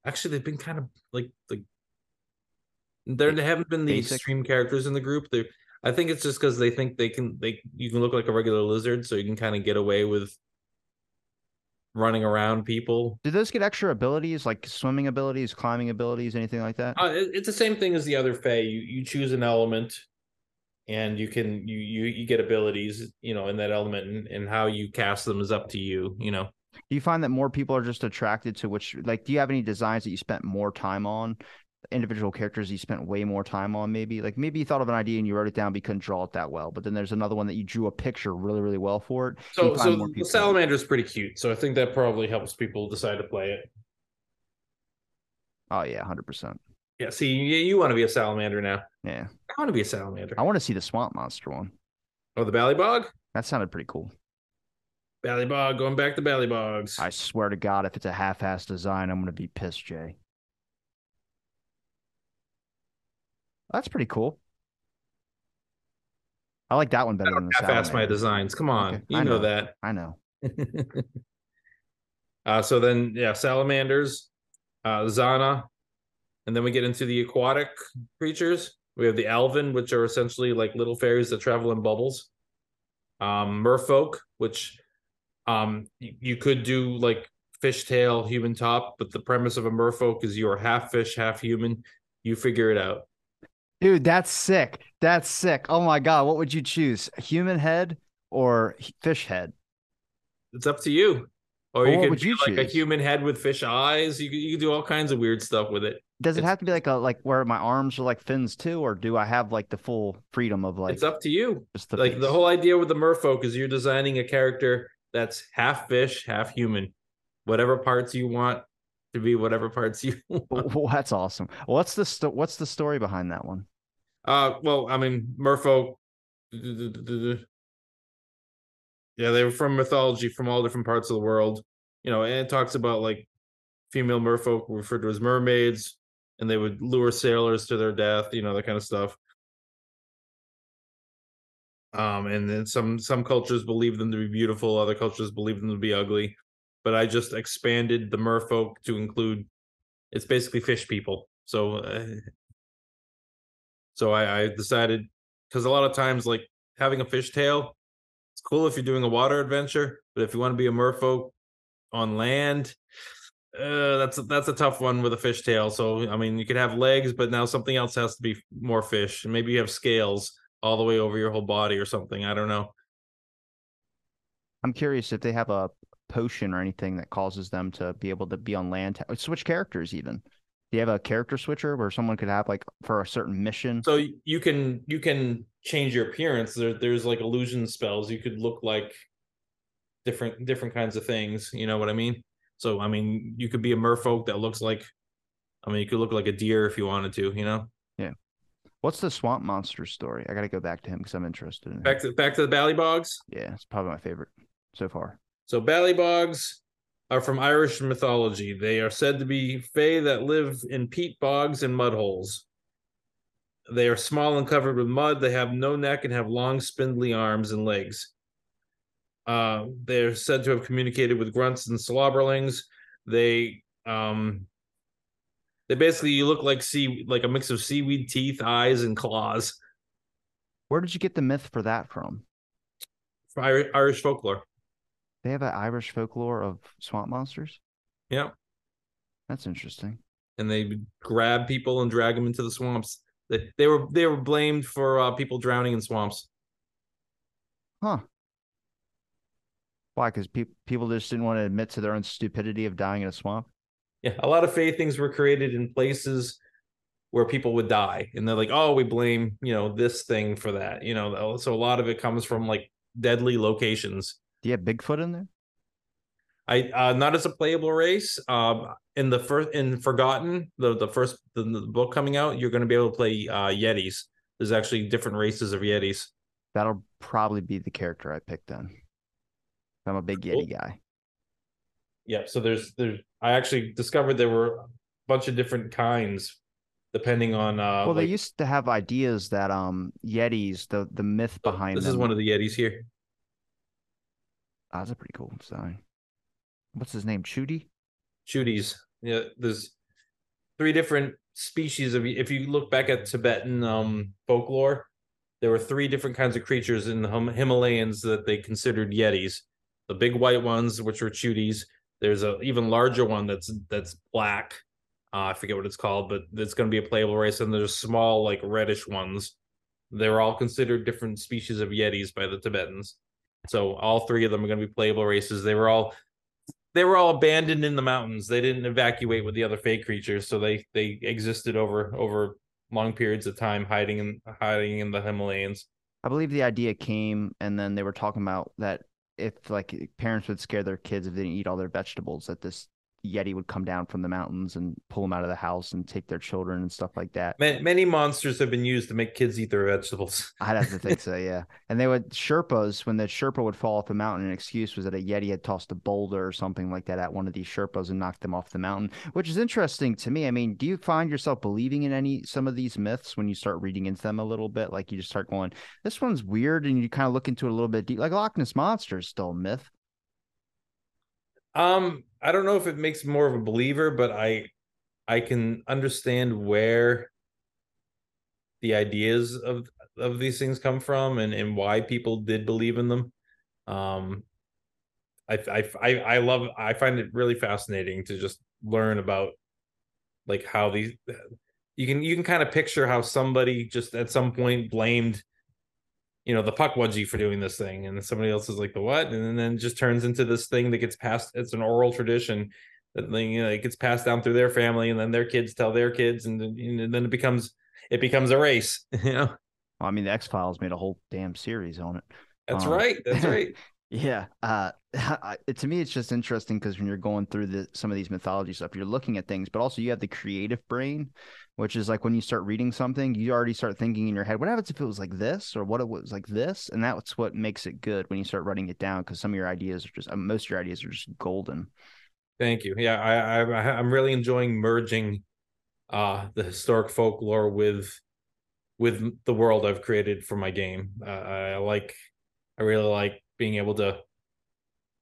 actually, they've been kind of like like there they haven't been the Basic? extreme characters in the group. They, I think it's just because they think they can they you can look like a regular lizard, so you can kind of get away with running around people. Do those get extra abilities like swimming abilities, climbing abilities, anything like that? Uh, it- it's the same thing as the other Fae. You you choose an element, and you can you you you get abilities, you know, in that element, and, and how you cast them is up to you. You know, Do you find that more people are just attracted to which like do you have any designs that you spent more time on? Individual characters you spent way more time on, maybe? Like maybe you thought of an idea and you wrote it down but you couldn't draw it that well. But then there's another one that you drew a picture really, really well for it. so so the salamander is pretty cute. So I think that probably helps people decide to play it. Oh yeah, hundred percent. Yeah, see, you, you want to be a salamander now. Yeah. I want to be a salamander. I want to see the swamp monster one. Oh, the ballybog, That sounded pretty cool. ballybog, going back to ballybogs. I swear to God, if it's a half-ass design, I'm gonna be pissed, Jay. That's pretty cool. I like that one better than the half-ass my designs. Come on, Okay, you know, know. that. I know. uh, so then, yeah, salamanders, uh, Zana, and then we get into the aquatic creatures. We have the Alven, which are essentially like little fairies that travel in bubbles. Um, Merfolk, which um you, you could do like fishtail, human top, but the premise of a Merfolk is you're half fish, half human. You figure it out. Dude, that's sick. That's sick. Oh my God, what would you choose? Human head or fish head? It's up to you. Or Well, you could would be you like a human head with fish eyes. You could, you could do all kinds of weird stuff with it. Does it It's- have to be like a like where my arms are like fins too, or do I have like the full freedom of like it's up to you. just the like the whole idea with the merfolk is you're designing a character that's half fish, half human. Whatever parts you want to be, whatever parts you want. Well, that's awesome. What's the sto- what's the story behind that one? Uh, well, I mean, merfolk. Yeah, they were from mythology from all different parts of the world. You know, and it talks about like female merfolk referred to as mermaids, and they would lure sailors to their death. You know, that kind of stuff. Um, and then some some cultures believe them to be beautiful, other cultures believe them to be ugly. But I just expanded the merfolk to include it's basically fish people. So uh, so I, I decided because a lot of times like having a fishtail, it's cool if you're doing a water adventure, but if you want to be a merfolk on land, uh, that's that's a tough one with a fishtail. So I mean, you could have legs, but now something else has to be more fish. Maybe you have scales all the way over your whole body or something. I don't know. I'm curious if they have a potion or anything that causes them to be able to be on land, switch characters even. Do you have a character switcher where someone could have like for a certain mission? So you can you can change your appearance. There, there's like illusion spells. You could look like different different kinds of things. You know what I mean? So I mean, you could be a merfolk that looks like. I mean, you could look like a deer if you wanted to. You know. Yeah. What's the swamp monster story? I got to go back to him because I'm interested in. Back to back to the ballybogs. Yeah, it's probably my favorite so far. So ballybogs are from Irish mythology. They are said to be fae that live in peat bogs and mud holes. They are small and covered with mud. They have no neck and have long, spindly arms and legs. Uh, they're said to have communicated with grunts and slobberlings. They um, they basically you look like sea like a mix of seaweed teeth, eyes, and claws. Where did you get the myth for that from? Irish folklore. They have an Irish folklore of swamp monsters. Yeah, That's interesting. and they grab people and drag them into the swamps. They, they were they were blamed for uh, people drowning in swamps. Huh. Why? Because pe- people just didn't want to admit to their own stupidity of dying in a swamp. Yeah, a lot of fae things were created in places where people would die, and they're like, "Oh, we blame you know this thing for that." You know, so a lot of it comes from like deadly locations. Do you have Bigfoot in there? I uh not as a playable race. Um, in the first in Forgotten, the the first the, the book coming out, you're going to be able to play uh Yetis. There's actually different races of Yetis. That'll probably be the character I picked then. I'm a big Cool. Yeti guy. Yeah, so there's there's I actually discovered there were a bunch of different kinds depending on uh well, they used to have ideas that um Yetis, the the myth oh, behind this them. is one of the Yetis here. Oh, that's a pretty cool design. What's his name? Chudy? Chuties. Yeah, there's three different species of if you look back at Tibetan um folklore, there were three different kinds of creatures in the Him- Himalayas that they considered yetis. The big white ones, which were chuties. There's a even larger one that's that's black. Uh, I forget what it's called, but it's going to be a playable race. And there's small, like reddish ones. They're all considered different species of yetis by the Tibetans. So all three of them are going to be playable races. They were all they were all abandoned in the mountains. They didn't evacuate with the other fake creatures, so they they existed over over long periods of time, hiding in hiding in the Himalayas. I believe the idea came, and then they were talking about that if like parents would scare their kids if they didn't eat all their vegetables, that this Yeti would come down from the mountains and pull them out of the house and take their children and stuff like that. Ma- Many monsters have been used to make kids eat their vegetables. I'd have to think so, yeah. And they would Sherpas when the Sherpa would fall off the mountain. An excuse was that a Yeti had tossed a boulder or something like that at one of these Sherpas and knocked them off the mountain, which is interesting to me. I mean, do you find yourself believing in any some of these myths when you start reading into them a little bit? Like you just start going, "This one's weird," and you kind of look into it a little bit deep. Like Loch Ness monster is still a myth. Um, I don't know if it makes more of a believer, but I I can understand where the ideas of of these things come from and and why people did believe in them. Um, I I I, I love I find it really fascinating to just learn about like how these you can you can kind of picture how somebody just at some point blamed you know the Pukwudgie for doing this thing and somebody else is like the what? And then it just turns into this thing that gets passed it's an oral tradition that thing you know it gets passed down through their family and then their kids tell their kids and then, and then it becomes it becomes a race. You know Well, I mean, the X Files made a whole damn series on it. that's Um, right that's right Yeah. Uh, to me, it's just interesting because when you're going through the some of these mythology stuff, you're looking at things, but also you have the creative brain, which is like when you start reading something, you already start thinking in your head, what happens if it was like this or what it was like this? And that's what makes it good when you start writing it down because some of your ideas are just, uh, most of your ideas are just golden. Thank you. Yeah, I, I I'm really enjoying merging uh the historic folklore with with the world I've created for my game. Uh, I like I really like being able to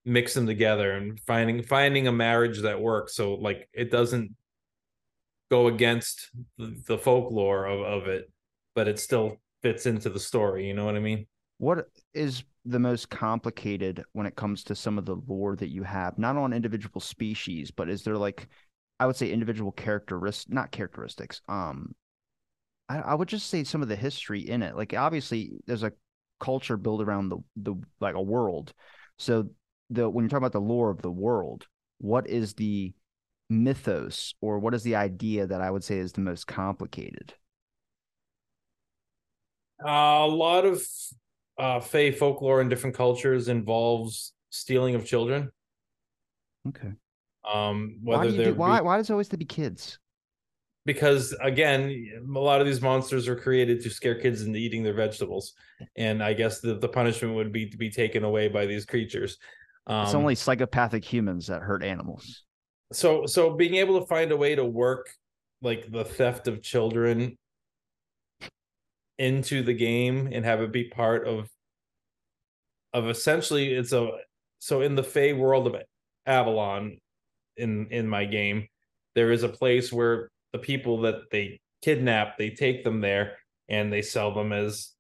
mix them together and finding finding a marriage that works so like it doesn't go against the, folklore of, of it but it still fits into the story you know what i mean What is the most complicated when it comes to some of the lore that you have, not on individual species, but is there like, I would say individual characteristics, not characteristics. Um, I, I would just say some of the history in it. Like obviously, there's a culture built around the the like a world. So the when you're talking about the lore of the world, what is the mythos or what is the idea that I would say is the most complicated? Uh, a lot of uh Fey folklore in different cultures involves stealing of children. Okay. Um, Why do you do, why why does it always have to be kids? Because again, a lot of these monsters are created to scare kids into eating their vegetables, and I guess the, the punishment would be to be taken away by these creatures. Um, It's only psychopathic humans that hurt animals. so so being able to find a way to work like the theft of children into the game and have it be part of of essentially it's a so in the Fey world of Avalon in in my game, there is a place where the people that they kidnap, they take them there and they sell them as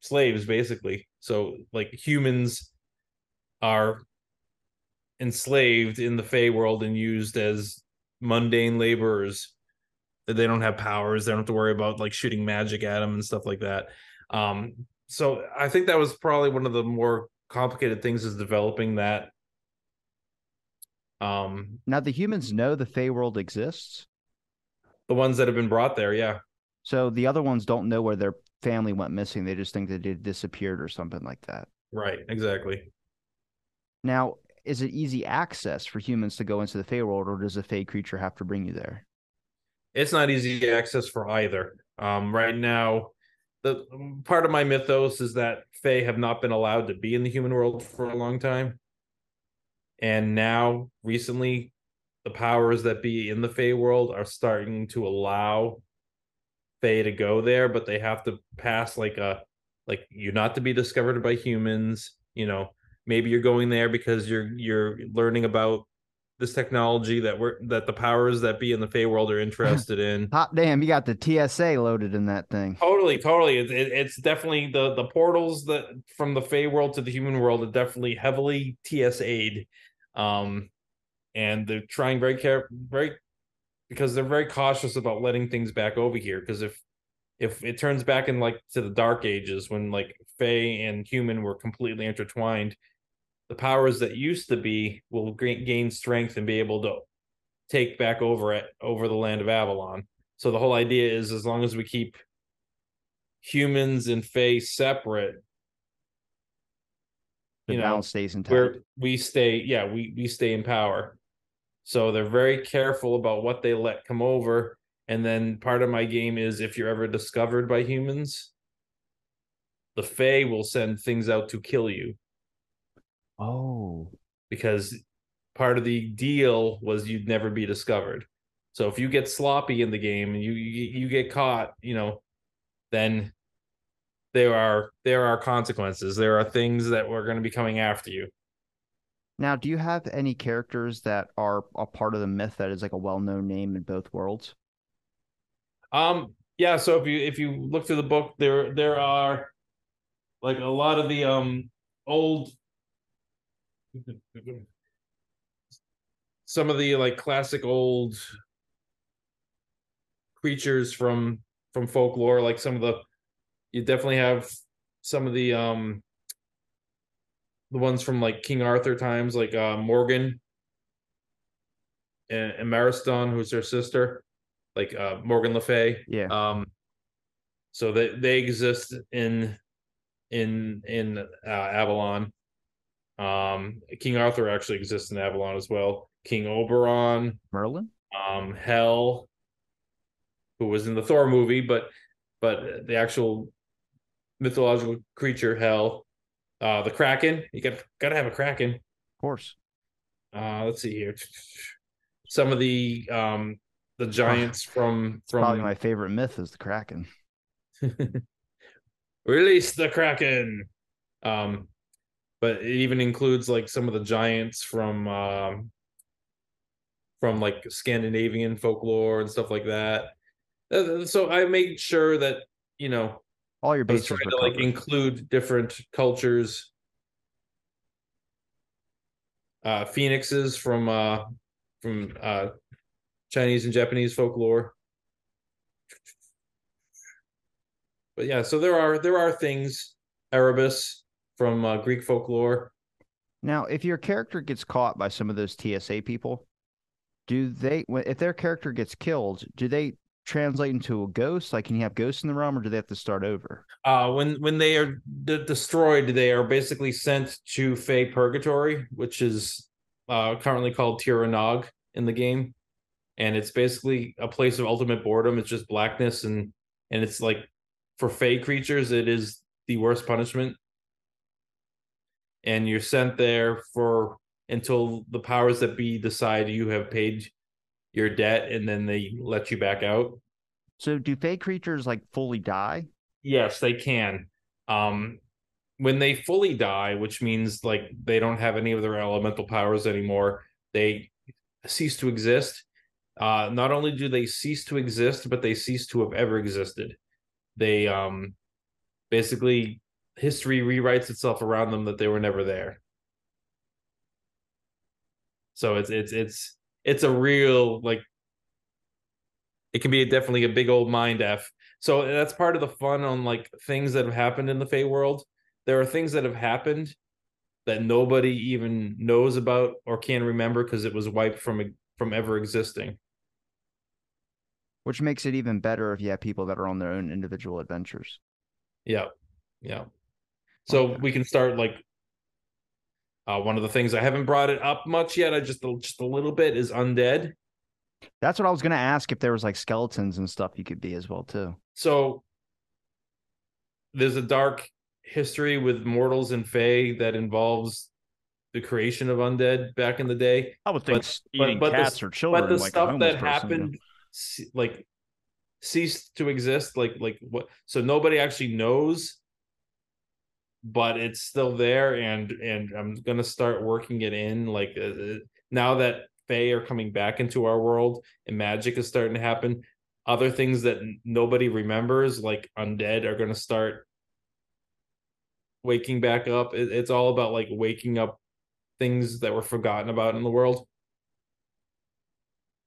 slaves basically. So like humans are enslaved in the Fey world and used as mundane laborers. They don't have powers. They don't have to worry about like shooting magic at them and stuff like that. Um, so I think that was probably one of the more complicated things is developing that. Um, Now the humans know the Fey world exists, the ones that have been brought there, yeah. so the other ones don't know where their family went missing. They just think that it disappeared or something like that. Right, exactly. Now, is it easy access for humans to go into the Fey world, or does a Fey creature have to bring you there? It's not easy access for either. Um, right now, the part of my mythos is that Fae have not been allowed to be in the human world for a long time. And now, recently, the powers that be in the Fae world are starting to allow Fae to go there, but they have to pass like a like you're not to be discovered by humans. You know, maybe you're going there because you're you're learning about this technology that we're that the powers that be in the Fey world are interested in. Hot damn, you got the TSA loaded in that thing. Totally, totally. It, it, it's definitely the the portals that from the Fey world to the human world are definitely heavily TSA'd, um, and they're trying very care very because they're very cautious about letting things back over here. Because if if it turns back in like to the Dark Ages when like Fey and human were completely intertwined, the powers that used to be will gain gain strength and be able to take back over it over the land of Avalon. So the whole idea is as long as we keep humans and fey separate, The you know, balance stays intact. where we stay, yeah, we we stay in power. So they're very careful about what they let come over. And then part of my game is if you're ever discovered by humans, the Fae will send things out to kill you Oh, because part of the deal was you'd never be discovered. So if you get sloppy in the game and you you, you get caught, you know, then there are there are consequences. There are things that were going to be coming after you. Now do you have any characters that are a part of the myth that is like a well-known name in both worlds? Um yeah, so if you if you look through the book there there are like a lot of the um old some of the like classic old creatures from from folklore like some of the you definitely have some of the um the ones from like King Arthur times like uh Morgan and, and Mariston who's their sister like uh Morgan Le Fay Yeah. um so they they exist in in in uh, Avalon um King Arthur actually exists in Avalon as well King Oberon Merlin? um Hel who was in the Thor movie but but the actual mythological creature Hel uh the Kraken. You got got to have a Kraken. Of course. uh let's see here. Some of the um the giants from from Probably my favorite myth is the Kraken. release the kraken! Um but it even includes like some of the giants from um from like scandinavian folklore and stuff like that. Uh, so i made sure that you know All your bases trying to like include different cultures. Uh phoenixes from uh from uh chinese and japanese folklore. But yeah so there are there are things erebus from uh, greek folklore. Now, if your character gets caught by some of those TSA people, do they, if their character gets killed, do they translate into a ghost? Like, can you have ghosts in the realm, or do they have to start over? uh when when they are d- destroyed they are basically sent to Fey purgatory which is uh currently called Tír na nÓg in the game and it's basically a place of ultimate boredom it's just blackness and and it's like for Fey creatures it is the worst punishment and you're sent there for until the powers that be decide you have paid your debt and then they let you back out So, do fey creatures like fully die? Yes, they can. Um, when they fully die, which means like they don't have any of their elemental powers anymore, they cease to exist. Uh, not only do they cease to exist, but they cease to have ever existed. They um, basically history rewrites itself around them that they were never there. So it's it's it's it's a real like it can be a, definitely a big old mind f. So that's part of the fun on like things that have happened in the Fey world. There are things that have happened that nobody even knows about or can remember because it was wiped from from ever existing. Which makes it even better if you have people that are on their own individual adventures. Yeah, yeah. So okay. we can start like uh, one of the things I haven't brought it up much yet. I just just a little bit is undead. That's what I was gonna ask if there was like skeletons and stuff you could be as well too. So there's a dark history with mortals and fae that involves the creation of undead back in the day. I would think but, eating but, but cats the, or children. But the like stuff that person, happened, like ceased to exist. Like like what? So nobody actually knows but it's still there and and i'm gonna start working it in like uh, uh, now that Fae are coming back into our world and magic is starting to happen other things that nobody remembers like undead are gonna start waking back up. It, it's all about like waking up things that were forgotten about in the world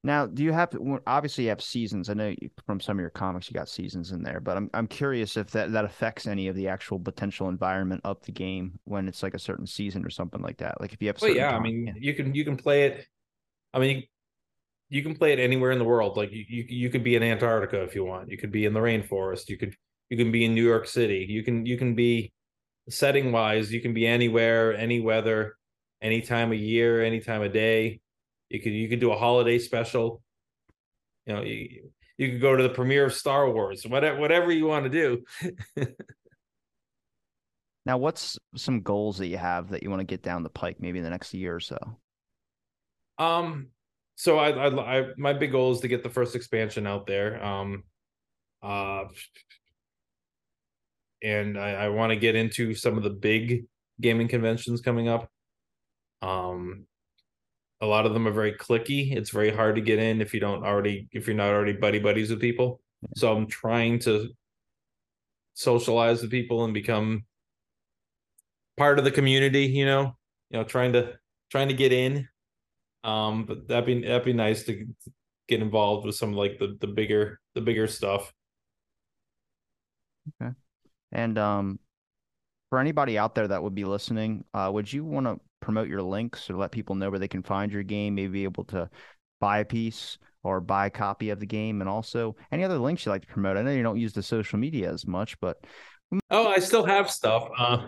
now, do you have obviously you have seasons? I know from some of your comics you got seasons in there, but I'm I'm curious if that that affects any of the actual potential environment of the game when it's like a certain season or something like that. Like if you have, well, yeah, I mean, yeah. you can you can play it. I mean, you can play it anywhere in the world. Like you, you you could be in Antarctica if you want. You could be in the rainforest. You could you can be in New York City. You can you can be setting wise. You can be anywhere, any weather, any time of year, any time of day you could you could do a holiday special. You know, you, you could go to the premiere of Star Wars, whatever whatever you want to do. now, what's some goals that you have that you want to get down the pike, maybe in the next year or so? Um, so I, I, I my big goal is to get the first expansion out there. Um, uh, and I, I want to get into some of the big gaming conventions coming up. Um, a lot of them are very cliquey. It's very hard to get in if you don't already if you're not already buddy buddies with people. So I'm trying to socialize with people and become part of the community, you know, you know, trying to trying to get in. Um, but that'd be that'd be nice to get involved with some like the the bigger the bigger stuff. Okay. And um for anybody out there that would be listening, uh, would you want to promote your links or let people know where they can find your game, maybe be able to buy a piece or buy a copy of the game, and also any other links you'd like to promote? I know you don't use the social media as much, but oh, I still have stuff. Uh,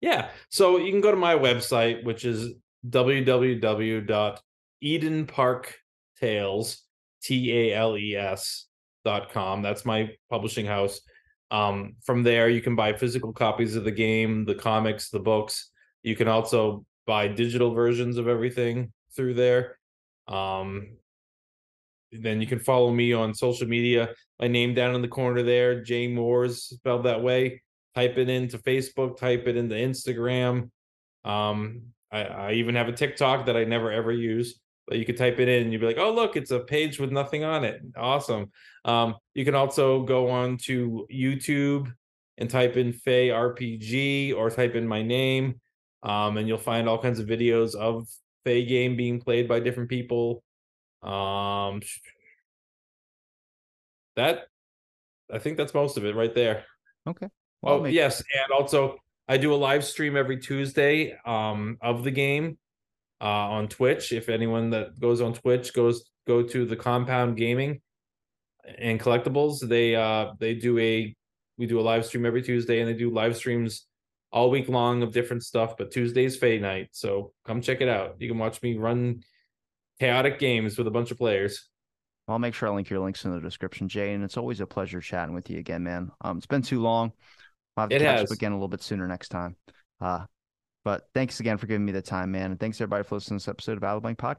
yeah, so you can go to my website, which is www.edenparktales t a l e s dot com. That's my publishing house. Um, from there, you can buy physical copies of the game, the comics, the books. You can also buy digital versions of everything through there. Um, then you can follow me on social media. My name down in the corner there, Jay Mooers, spelled that way. Type it into Facebook, type it into Instagram. Um, I, I even have a TikTok that I never ever use, but you could type it in and you'd be like, oh, look, it's a page with nothing on it. Awesome. Um, you can also go on to YouTube and type in Fae RPG or type in my name um, and you'll find all kinds of videos of Fae game being played by different people. Um, that I think that's most of it right there. Okay. Well, oh make- yes, and also I do a live stream every Tuesday um, of the game uh, on Twitch. If anyone that goes on Twitch goes go to the Compound Gaming and Collectibles, they uh, they do a we do a live stream every Tuesday, and they do live streams all week long of different stuff. But Tuesday's Fae night, so come check it out. You can watch me run chaotic games with a bunch of players. I'll make sure I link your links in the description, Jay. And it's always a pleasure chatting with you again, man. Um, it's been too long. I'll have to it catch has. up again a little bit sooner next time. Uh, but thanks again for giving me the time, man. And thanks everybody for listening to this episode of Blank Podcast.